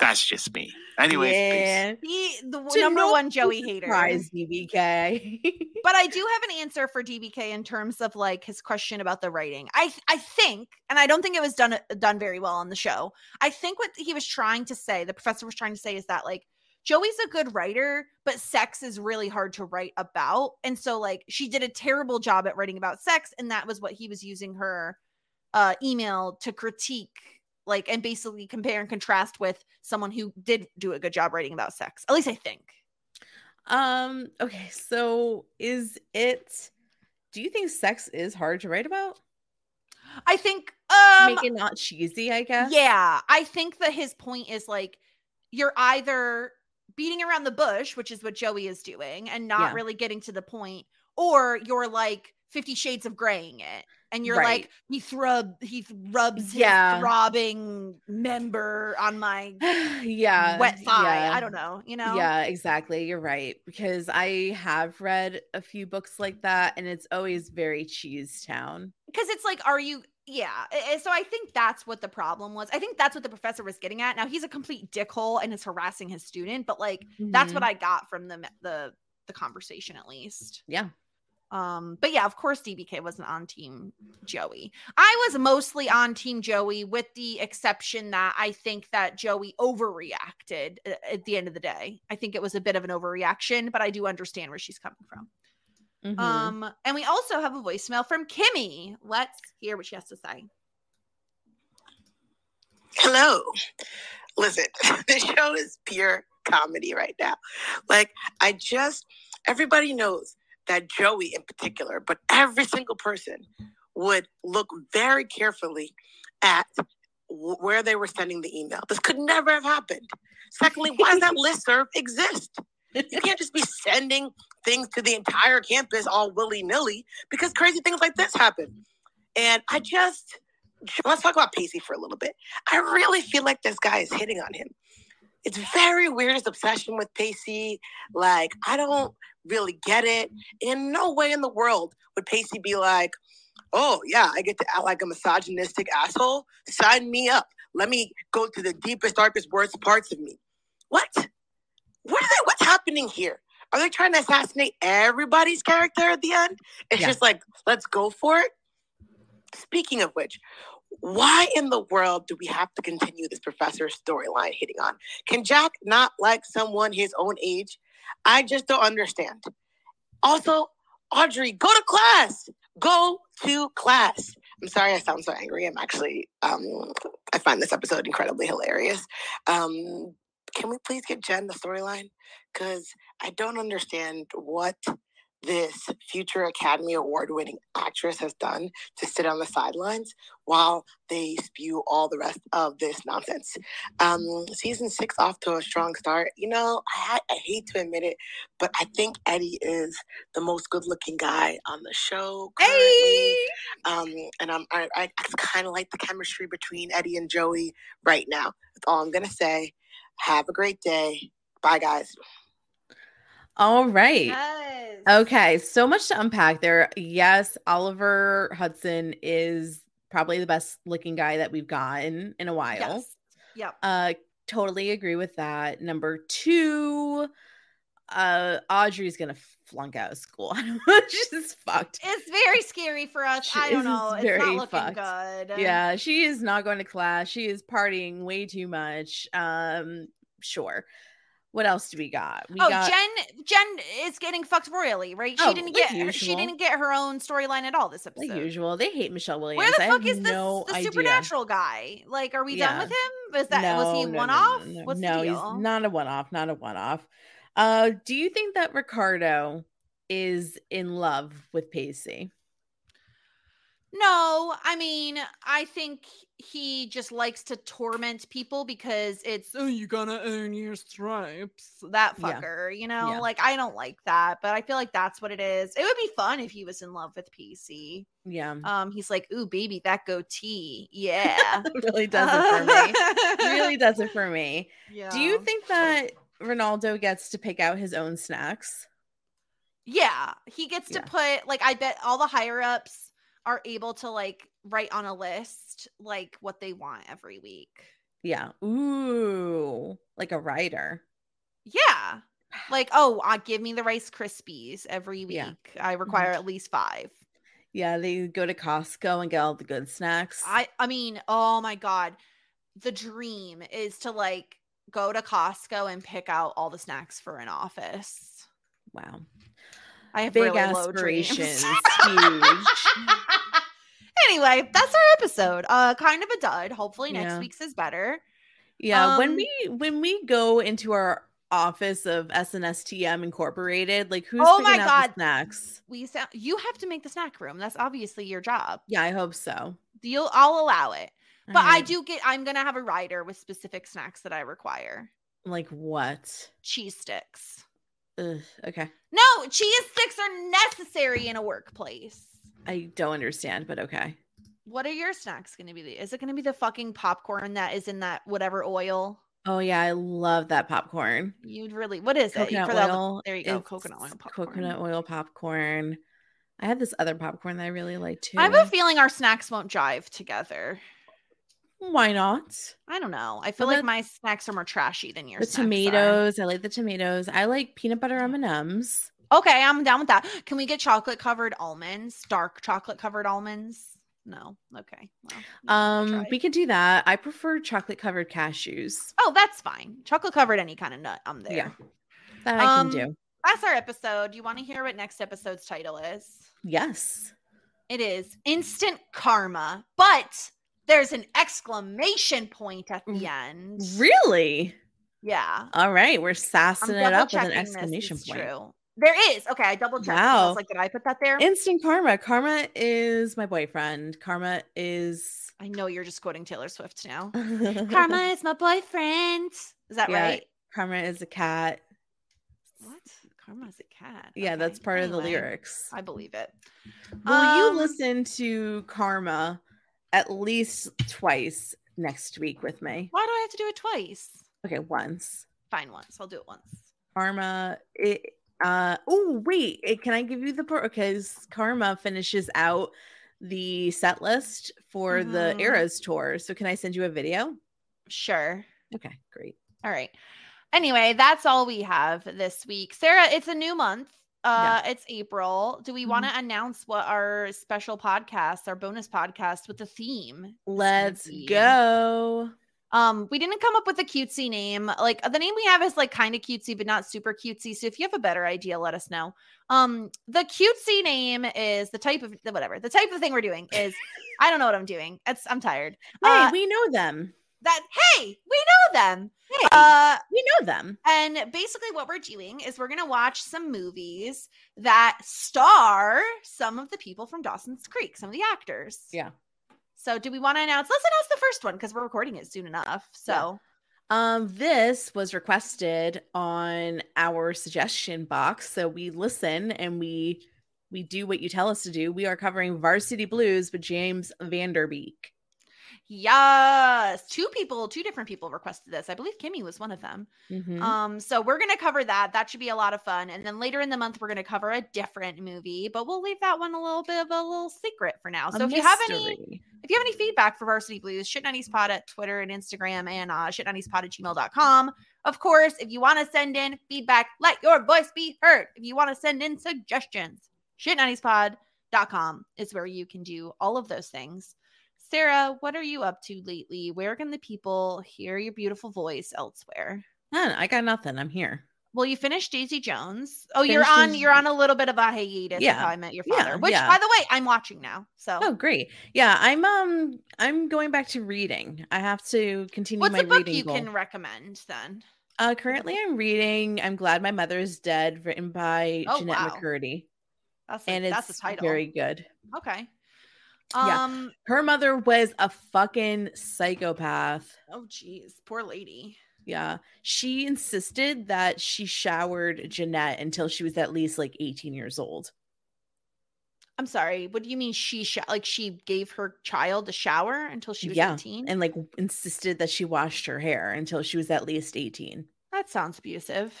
that's just me. Anyways, yeah. He, the To number no one Joey hater. Surprise, DBK. But I do have an answer for DBK in terms of like his question about the writing. I I think, and I don't think it was done done very well on the show. I think what he was trying to say, the professor was trying to say, is that like Joey's a good writer, but sex is really hard to write about, and so like she did a terrible job at writing about sex, and that was what he was using her uh, email to critique. Like and basically compare and contrast with someone who did do a good job writing about sex. At least I think. um, okay, so is it do you think sex is hard to write about? I think um Make it not cheesy, I guess. Yeah, I think that his point is like you're either beating around the bush, which is what Joey is doing, and not Yeah. really getting to the point, or you're like Fifty Shades of Graying it, and you're Right. like he thrub he rubs his Yeah. throbbing member on my yeah. wet thigh. yeah. I don't know, you know. Yeah, exactly. You're right. Because I have read a few books like that and it's always very cheese town. because it's like are you yeah so i think that's what the problem was i think that's what the professor was getting at now he's a complete dickhole and is harassing his student but like that's what i got from the the the conversation at least. Yeah. um but yeah of course dbk wasn't on team joey. I was mostly on team joey with the exception that i think that joey overreacted at the end of the day. I think it was a bit of an overreaction but i do understand where she's coming from Mhm. um, and we also have a voicemail from Kimmy. Let's hear what she has to say. Hello. Listen, the show is pure comedy right now. Like, I just, everybody knows that Joey in particular, but every single person would look very carefully at where they were sending the email. This could never have happened. Secondly, why does that listserv exist? You can't just be sending things to the entire campus all willy nilly because crazy things like this happen. And I just, let's talk about Pacey for a little bit. I really feel like this guy is hitting on him. It's very weird his obsession with Pacey. Like, I don't really get it. In no way in the world would Pacey be like, oh, yeah, I get to act like a misogynistic asshole. Sign me up. Let me go to the deepest, darkest, worst parts of me. What? What are they, what's happening here? Are they trying to assassinate everybody's character at the end? It's Yeah. just like, let's go for it. Speaking of which, why in the world do we have to continue this professor storyline hitting on? Can Jack not like someone his own age? I just don't understand. Also, Audrey, go to class. Go to class. I'm sorry I sound so angry. I'm actually um I find this episode incredibly hilarious. Um can we please get Jen the storyline? Because I don't understand what this future Academy Award winning actress has done to sit on the sidelines while they spew all the rest of this nonsense. Um, season six off to a strong start. You know, I, I hate to admit it, but I think Eddie is the most good looking guy on the show. Currently. Hey! Um, and I'm, I, I kind of like the chemistry between Eddie and Joey right now. That's all I'm going to say. Have a great day. Bye, guys. All right. Yes. Okay, so much to unpack there. Yes, Oliver Hudson is probably the best looking guy that we've gotten in a while. Yes. Yep. Uh totally agree with that. Number 2, uh Audrey's going to flunk out of school. She's fucked. It's very scary for us. She I don't know. It's very not looking fucked. good. Yeah, she is not going to class. She is partying way too much. Um sure. What else do we got? We oh, got Jen Jen is getting fucked royally, right? She Oh, didn't like get her, she didn't get her own storyline at all this episode. like usual. They hate Michelle Williams. Where the fuck is this the supernatural guy? Like, are we done with him? Is that was he No, no, one no, off? No, no, What's no, the he's not a one off, not a one off. Uh, do you think that Ricardo is in love with Pacey? No, I mean, I think he just likes to torment people because it's oh, you gotta earn your stripes. That Yeah. fucker, you know, Yeah. like I don't like that, but I feel like that's what it is. It would be fun if he was in love with Pacey. Yeah, Um, he's like, ooh, baby, that goatee, yeah. really does it for me. really does it for me. Yeah. Do you think that Ronaldo gets to pick out his own snacks? Yeah, he gets to put like I bet all the higher ups are able to like write on a list like what they want every week. Yeah. Ooh, like a writer. Yeah. Like, oh, uh, give me the Rice Krispies every week. Yeah. Mm-hmm. I require at least five. Yeah, they go to Costco and get all the good snacks. I I mean, oh my god. The dream is to like go to Costco and pick out all the snacks for an office. wow. I have Big really aspirations. Huge. anyway, that's our episode. Uh kind of a dud. Hopefully next Yeah. week's is better. Yeah, when Um, we when we go into our office of SNSTM Incorporated, like who's Oh picking my God. snacks? We sound you have to make the snack room. That's obviously your job. Yeah, I hope so. You'll I'll allow it. But I um, do get I'm gonna have a rider with specific snacks that I require. like what? Cheese sticks. Ugh, okay, No, cheese sticks are necessary in a workplace. I don't understand, but okay. What are your snacks going to be? Is it going to be the fucking popcorn that is in that whatever oil? Oh yeah, I love that popcorn. You'd really. What is it? Coconut For oil. there you go. Coconut oil popcorn. Coconut oil popcorn. I had this other popcorn that I really like too. I have a feeling our snacks won't jive together. Why not? I don't know. I feel Well, like my snacks are more trashy than yours. The snacks are. tomatoes. I like the tomatoes. I like peanut butter M and M's. Okay, I'm down with that. Can we get chocolate covered almonds? Dark chocolate covered almonds? No. Okay. Well, Um, we could do that. I prefer chocolate covered cashews. oh, that's fine. Chocolate covered any kind of nut. I'm there. Yeah. That I Um, can do. That's our episode. Do you want to hear what next episode's title is? Yes. It is instant karma, but there's an exclamation point at the end. Really? Yeah. All right. We're sassing it up with an exclamation point. True. There is. Okay, I double checked. I Wow. was like, did I put that there? Instant karma. Karma is my boyfriend. Karma is I know you're just quoting Taylor Swift now. karma. Is my boyfriend. Is that Yeah, right? Karma is a cat. What? Karma is a cat. Yeah, that's Okay, part of the lyrics. I believe it. Will you Um, listen to Karma at least twice next week with me? Why do I have to do it twice? Okay, once. Fine, once. I'll do it once. Karma. It. Uh. Oh wait. It, can I give you the part? Because Karma finishes out the set list for the Mhm. Eras tour. So can I send you a video? Sure. Okay, great. All right. Anyway, that's all we have this week. Sara, it's a new month. Uh it's April. Do we want to announce what our special podcast, our bonus podcast with the theme? Let's go. Um, we didn't come up with a cutesy name. Like the name we have is like kind of cutesy, but not super cutesy. So if you have a better idea, let us know. Um, the cutesy name is the type of whatever. The type of thing we're doing is I don't know what I'm doing. It's I'm tired. Hey, Uh, we know them. that hey, we know them. Uh we know them. And basically, what we're doing is we're going to watch some movies that star some of the people from Dawson's Creek, some of the actors. Yeah. So, do we want to announce? Let's announce the first one because we're recording it soon enough. So, Um, this was requested on our suggestion box, so we listen and we we do what you tell us to do. We are covering Varsity Blues with James Van Der Beek. Yes, two people, two different people requested this. I believe Kimmy was one of them. Mhm. Um, so we're gonna cover that. That should be a lot of fun. And then later in the month, we're gonna cover a different movie, but we'll leave that one a little bit of a little secret for now. A So if you have any if you have any feedback for Varsity Blues, shit90spod at Twitter and Instagram and uh, shit90spod at gmail.com. Of course, if you want to send in feedback, let your voice be heard. If you want to send in suggestions, shit90spod.com is where you can do all of those things. Sara, what are you up to lately? Where can the people hear your beautiful voice elsewhere? None, I got nothing. I'm here. Well, you finished Daisy Jones. Oh, you're on. Finished- you're on a little bit of a hiatus. Yeah, Yeah. how I met your Yeah, father. Which, yeah. by the way, I'm watching now. So, Oh, great. Yeah, I'm um I'm going back to reading. I have to continue what's my the book reading you goal. can recommend then? Uh, currently, I'm reading "I'm Glad My Mother Is Dead," written by Oh, Jennette wow. McCurdy, That's a, and it's that's the title. very good. okay. Yeah. Um. Her mother was a fucking psychopath. Oh, geez, poor lady. Yeah, she insisted that she showered Jennette until she was at least like 18 years old. I'm sorry. What do you mean she sh- like she gave her child a shower until she was yeah, 18? and like insisted that she washed her hair until she was at least 18. that sounds abusive.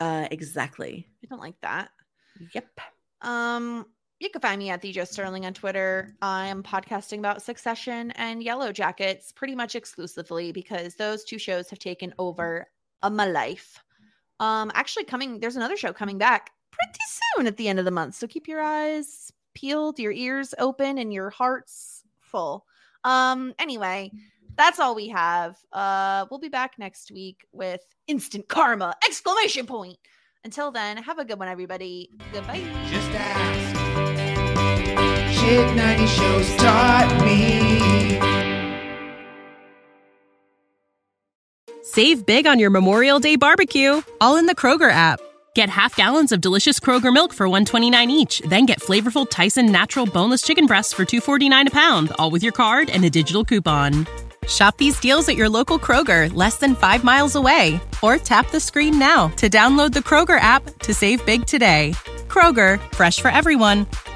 Uh, exactly. I don't like that. Yep. Um, you can find me at the Jess Sterling on Twitter. I am podcasting about Succession and Yellowjackets pretty much exclusively because those two shows have taken over uh, my life. Um, actually, coming there's another show coming back pretty soon at the end of the month, so keep your eyes peeled, your ears open, and your hearts full. Um, anyway, that's all we have. Uh, we'll be back next week with instant karma! Exclamation point. Until then, have a good one, everybody. Goodbye. Just ask. Shit 90 shows taught me. Save big on your Memorial Day barbecue, all in the Kroger app. Get half gallons of delicious Kroger milk for 129 each, then get flavorful Tyson natural boneless chicken breasts for 249 a pound, all with your card and a digital coupon. Shop these deals at your local Kroger, less than 5 miles away, or tap the screen now to download the Kroger app to save big today. Kroger, fresh for everyone.